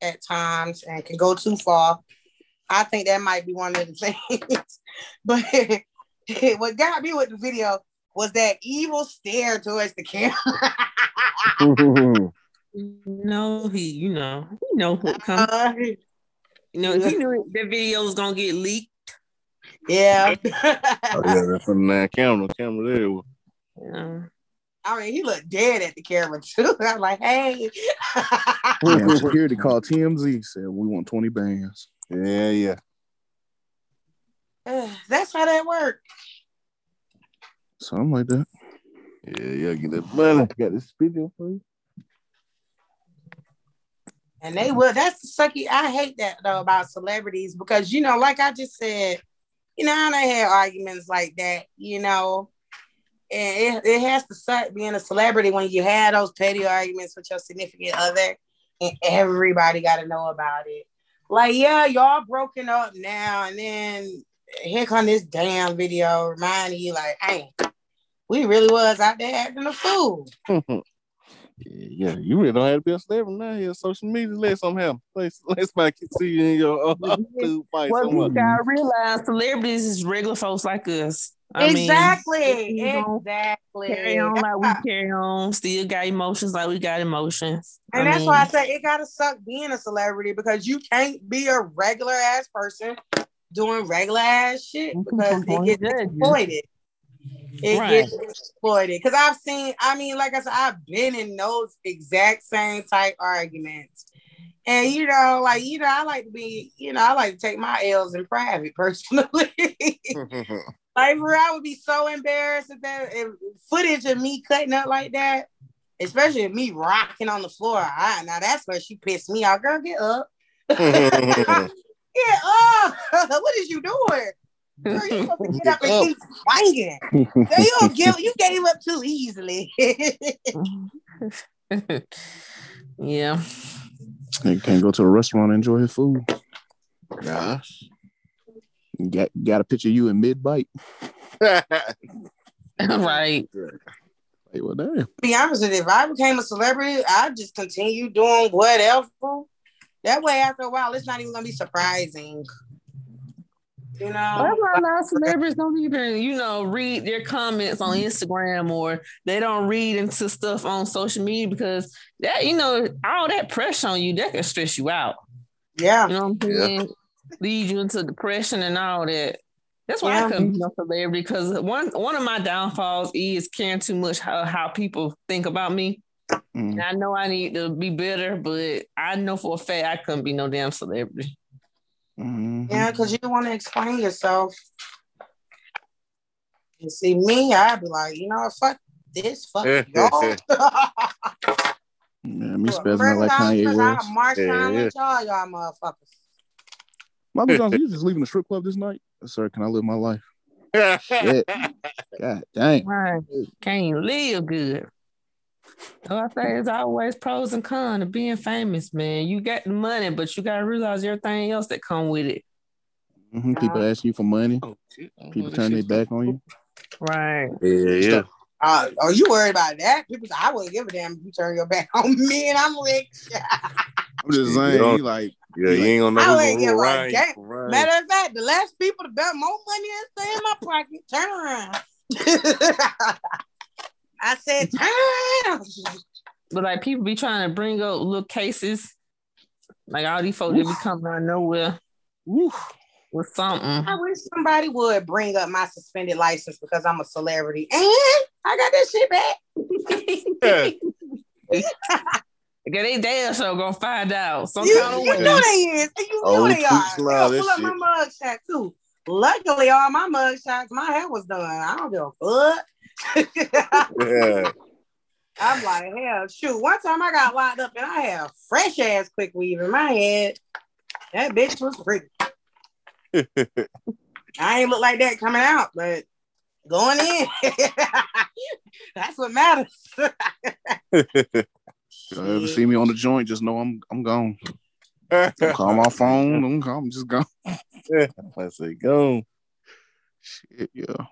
at times and can go too far. I think that might be one of the <laughs> things. but <laughs> what got me with the video was that evil stare towards the camera. <laughs> No, he, you know, he know what comes. Uh, You know, he knew the video was gonna get leaked. yeah. Oh, yeah, that's from that camera. Camera there. Yeah. I mean, he looked dead at the camera too. I was like, hey. Damn, <laughs> security called TMZ said we want 20 bands. Yeah, yeah. That's how that worked. Something like that. Yeah, yeah. Get that money. Got this video for you. And they will. That's the sucky. I hate that though about celebrities because you know, like I just said, you know, how they had arguments like that, you know. And it, it has to suck being a celebrity when you had those petty arguments with your significant other and everybody got to know about it. Like, yeah, y'all broken up now, and then here come this damn video reminding you, like, hey, we really was out there acting a fool. yeah, <laughs> yeah. You really don't have to be a celebrity now. Here, social media, let something happen. Let, let somebody can see you in your uh, <laughs> food fight Well, somewhere. you gotta realize celebrities is regular folks like us. I exactly. you know, exactly. carry on like we <laughs> carry on. Still got emotions like we got emotions. And I that's mean, why I say it gotta suck being a celebrity because you can't be a regular ass person doing regular ass shit because it Don't gets exploited. It Right. gets exploited. Because I've seen, I mean, like I said, I've been in those exact same type arguments. And you know, like you know, I like to be, you know, I like to take my L's in private personally. <laughs> <laughs> Like for I would be so embarrassed if that if footage of me cutting up like that, especially if me rocking on the floor. I, now that's where she pissed me off. Girl, get up. <laughs> Get up. <laughs> what is you doing? Girl, you supposed to get up and keep swinging. Girl, you don't give you gave up too easily. <laughs> yeah. You can't go to a restaurant and enjoy his food. nah. Got got a picture of you in mid bite. <laughs> <laughs> right. Like, well, damn. be honest with you, if I became a celebrity, I'd just continue doing whatever. That way, after a while, it's not even gonna be surprising. You know, That's why a lot of celebrities don't even, you know, read their comments on Instagram or they don't read into stuff on social media because that, you know, all that pressure on you, that can stress you out. yeah. You know what I'm Yeah. Saying? Lead you into depression and all that. That's why Yeah. I couldn't be no celebrity because one one of my downfalls is caring too much how, how people think about me. Mm. And I know I need to be better, but I know for a fact I couldn't be no damn celebrity. Mhm. Yeah, because you want to explain yourself. You see me, I'd be like, you know, fuck this, fuck y'all. <laughs> Yeah, me For spazzing out like Kanye $100. I'll march Yeah, yeah. with y'all, y'all motherfuckers. Michael Johnson, <laughs> you just leaving the strip club this night? Sir, can I live my life? Shit. God dang. Right. Can't live good. So I say it's always pros and cons of being famous, man. You got the money, but you gotta realize everything else that come with it. hmm People ask you for money. Oh, shit. I don't know People turn their back on you. Right. Yeah, yeah. Uh, are you worried about that? People say, I wouldn't give a damn if you turn your back <laughs> on me and I'm rich. I'm just Yeah. saying, he like, Yeah, you ain't gonna I know wouldn't who's give a Ryan. damn. Ryan. Matter of fact, the last people, the better, more money that stay in my pocket. Turn around. <laughs> I said, turn around. But like people be trying to bring up little cases, like all these folks that be coming out of nowhere woo, with something. I wish somebody would bring up my suspended license because I'm a celebrity. And I got this shit back. <laughs> Okay, they damn sure gonna find out some You, kind of you know they is. And you know Oh, they are. tweets and all They'll pull up shit. my mug shot too. Luckily, all my mug shots, my hair was done. I don't give a fuck. Yeah. <laughs> I'm like, hell, shoot. One time I got locked up and I had a fresh ass quick weave in my head. That bitch was pretty. <laughs> I ain't look like that coming out, but going in, <laughs> that's what matters. If you ever see me on the joint, just know I'm I'm gone. Don't call my phone. <laughs> Don't call. I'm just gone. <laughs> I say go. Shit, yeah.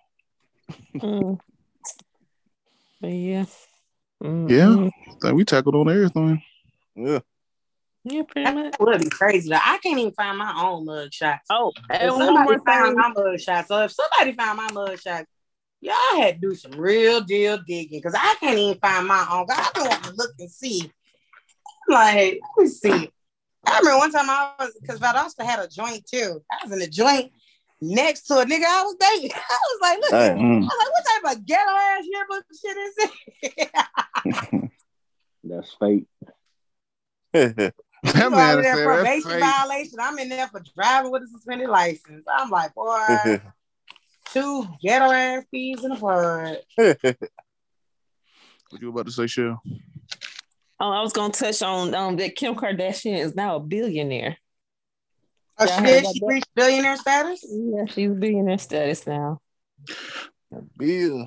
Mm. But yeah. Mm, Yeah. Think we tackled on everything. Yeah. Yeah, pretty much. That would be crazy. Though. I can't even find my own mug shots. Oh, If and one somebody more found thing. my mug shots, so if somebody found my mug shots, y'all had to do some real deal digging because I can't even find my own. I don't want to look and see. I'm like, let me see. I remember one time I was because Valdosta had a joint too. I was in a joint next to a nigga I was dating. <laughs> I was like, look, Damn. I Mm. was like, what type of ghetto ass yearbook shit is it? <laughs> That's fake. <laughs> that You know, man over there said that's probation fake. violation. I'm in there for driving with a suspended license. I'm like, boy, two ghetto ass peas in a pod. <laughs> What you about to say, Shell? Oh, I was gonna touch on um that Kim Kardashian is now a billionaire. Oh, Yeah, she did. She that. reached billionaire status. Yeah, she's billionaire status now. Bill.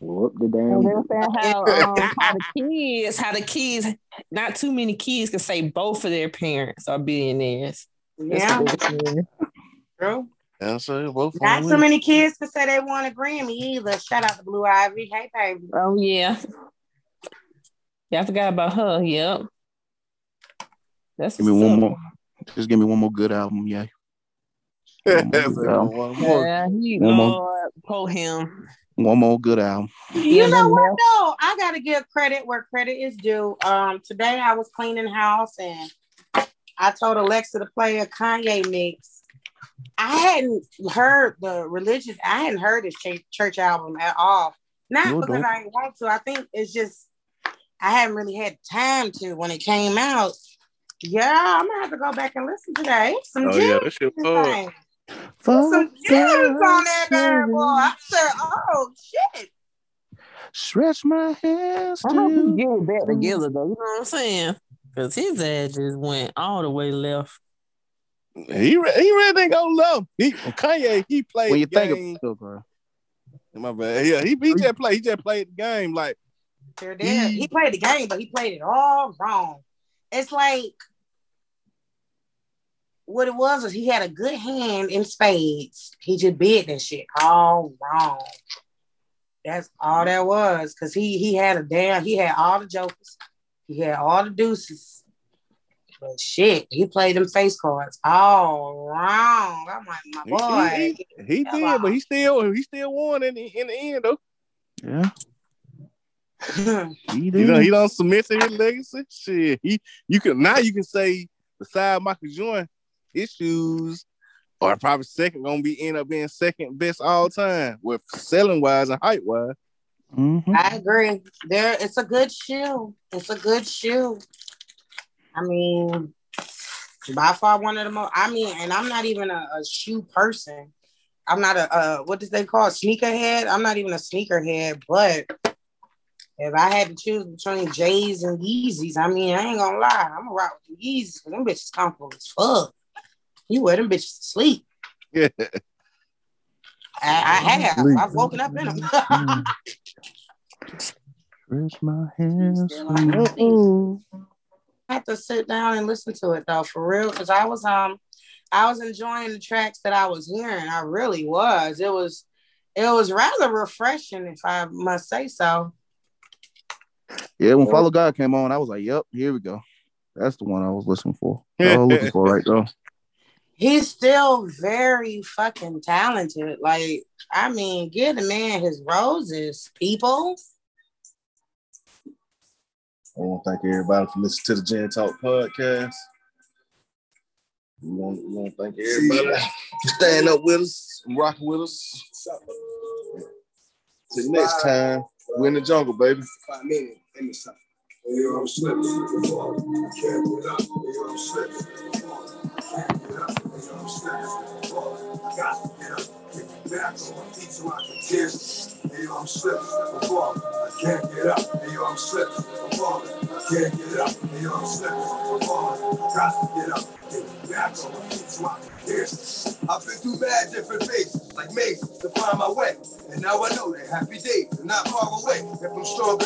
Whoop the And they damn. were saying how, <laughs> um, how the kids, how the kids, not too many kids can say both of their parents are billionaires. Yeah, what they were saying. both. Not so many kids can say they want a Grammy either. Shout out to Blue Ivy. Hey, baby. Oh yeah. Yeah, I forgot about her. Yep. That's Give me one up. more. Just give me one more good album, yeah. <laughs> Answer Yeah. one more. Yeah, he One more. Lord, him. One more good album. You know what though? I gotta give credit where credit is due. Um, today I was cleaning house and I told Alexa to play a Kanye mix. I hadn't heard the religious. I hadn't heard his church, church album at all. Not No, because don't. I didn't want to. I think it's just I haven't really had time to when it came out. Yeah, I'm gonna have to go back and listen today. Some Oh yeah, that shit in Some gems on that bad boy. I said, oh shit. Stretch my hands I hope he to get it back together though. You know what I'm saying? Because his ass just went all the way left. He he really didn't go low. He Kanye he played when you the think game. of it, bro. My bad. Yeah, he, he just played. He just played the game like Sure did. He played the game, but he played it all wrong. It's like what it was was he had a good hand in spades. He just bid that shit all wrong. That's all that was. Cause he he had a damn, he had all the jokers, he had all the deuces. But shit, he played them face cards all wrong. I'm like, my he, boy. he, he, he did, but he still he still won in the in the end though. Yeah, he did. <laughs> You know he don't submit to his legacy. Shit, he you can now you can say beside Michael Jordan, his shoes are probably second gonna be end up being second best all time with selling wise and height wise. Mhm. I agree. There, it's a good shoe. It's a good shoe. I mean, by far one of the most. I mean, and I'm not even a, a shoe person. I'm not a uh, what does they call sneakerhead? I'm not even a sneakerhead, but if I had to choose between J's and Yeezys, I mean, I ain't gonna lie, I'm gonna rock with the Yeezys them bitches comfortable as fuck. You wear them bitches to sleep. Yeah. <laughs> I, I have. I've woken up in them. <laughs> Stretch my hands. I have to sit down and listen to it though, for real, because I was um, I was enjoying the tracks that I was hearing. I really was. It was, it was rather refreshing, if I must say so. Yeah, when Follow God came on, I was like, "Yep, here we go." That's the one I was listening for. <laughs> I was looking for right though. He's still very fucking talented. Like, I mean, give the man his roses, people. I want to thank everybody for listening to the GinTalk podcast. We want, we want to thank everybody for staying up with us, and rocking with us. Till next time, we're in the jungle, baby. Five minutes in the sun. You I'm slipping. Can't get up. I'm slipping. Can't get up. I'm slipping. Got to get up. Back on my feet I can tears. You I'm slipping. I can't get up. You I'm slipping. I can't get up. You I'm slipping. slipping falling i Got to get up. Get back on feet so I can tears. I've been through bad different phases, like mazes, to find my way. And now I know that happy days are not far away. If I'm strong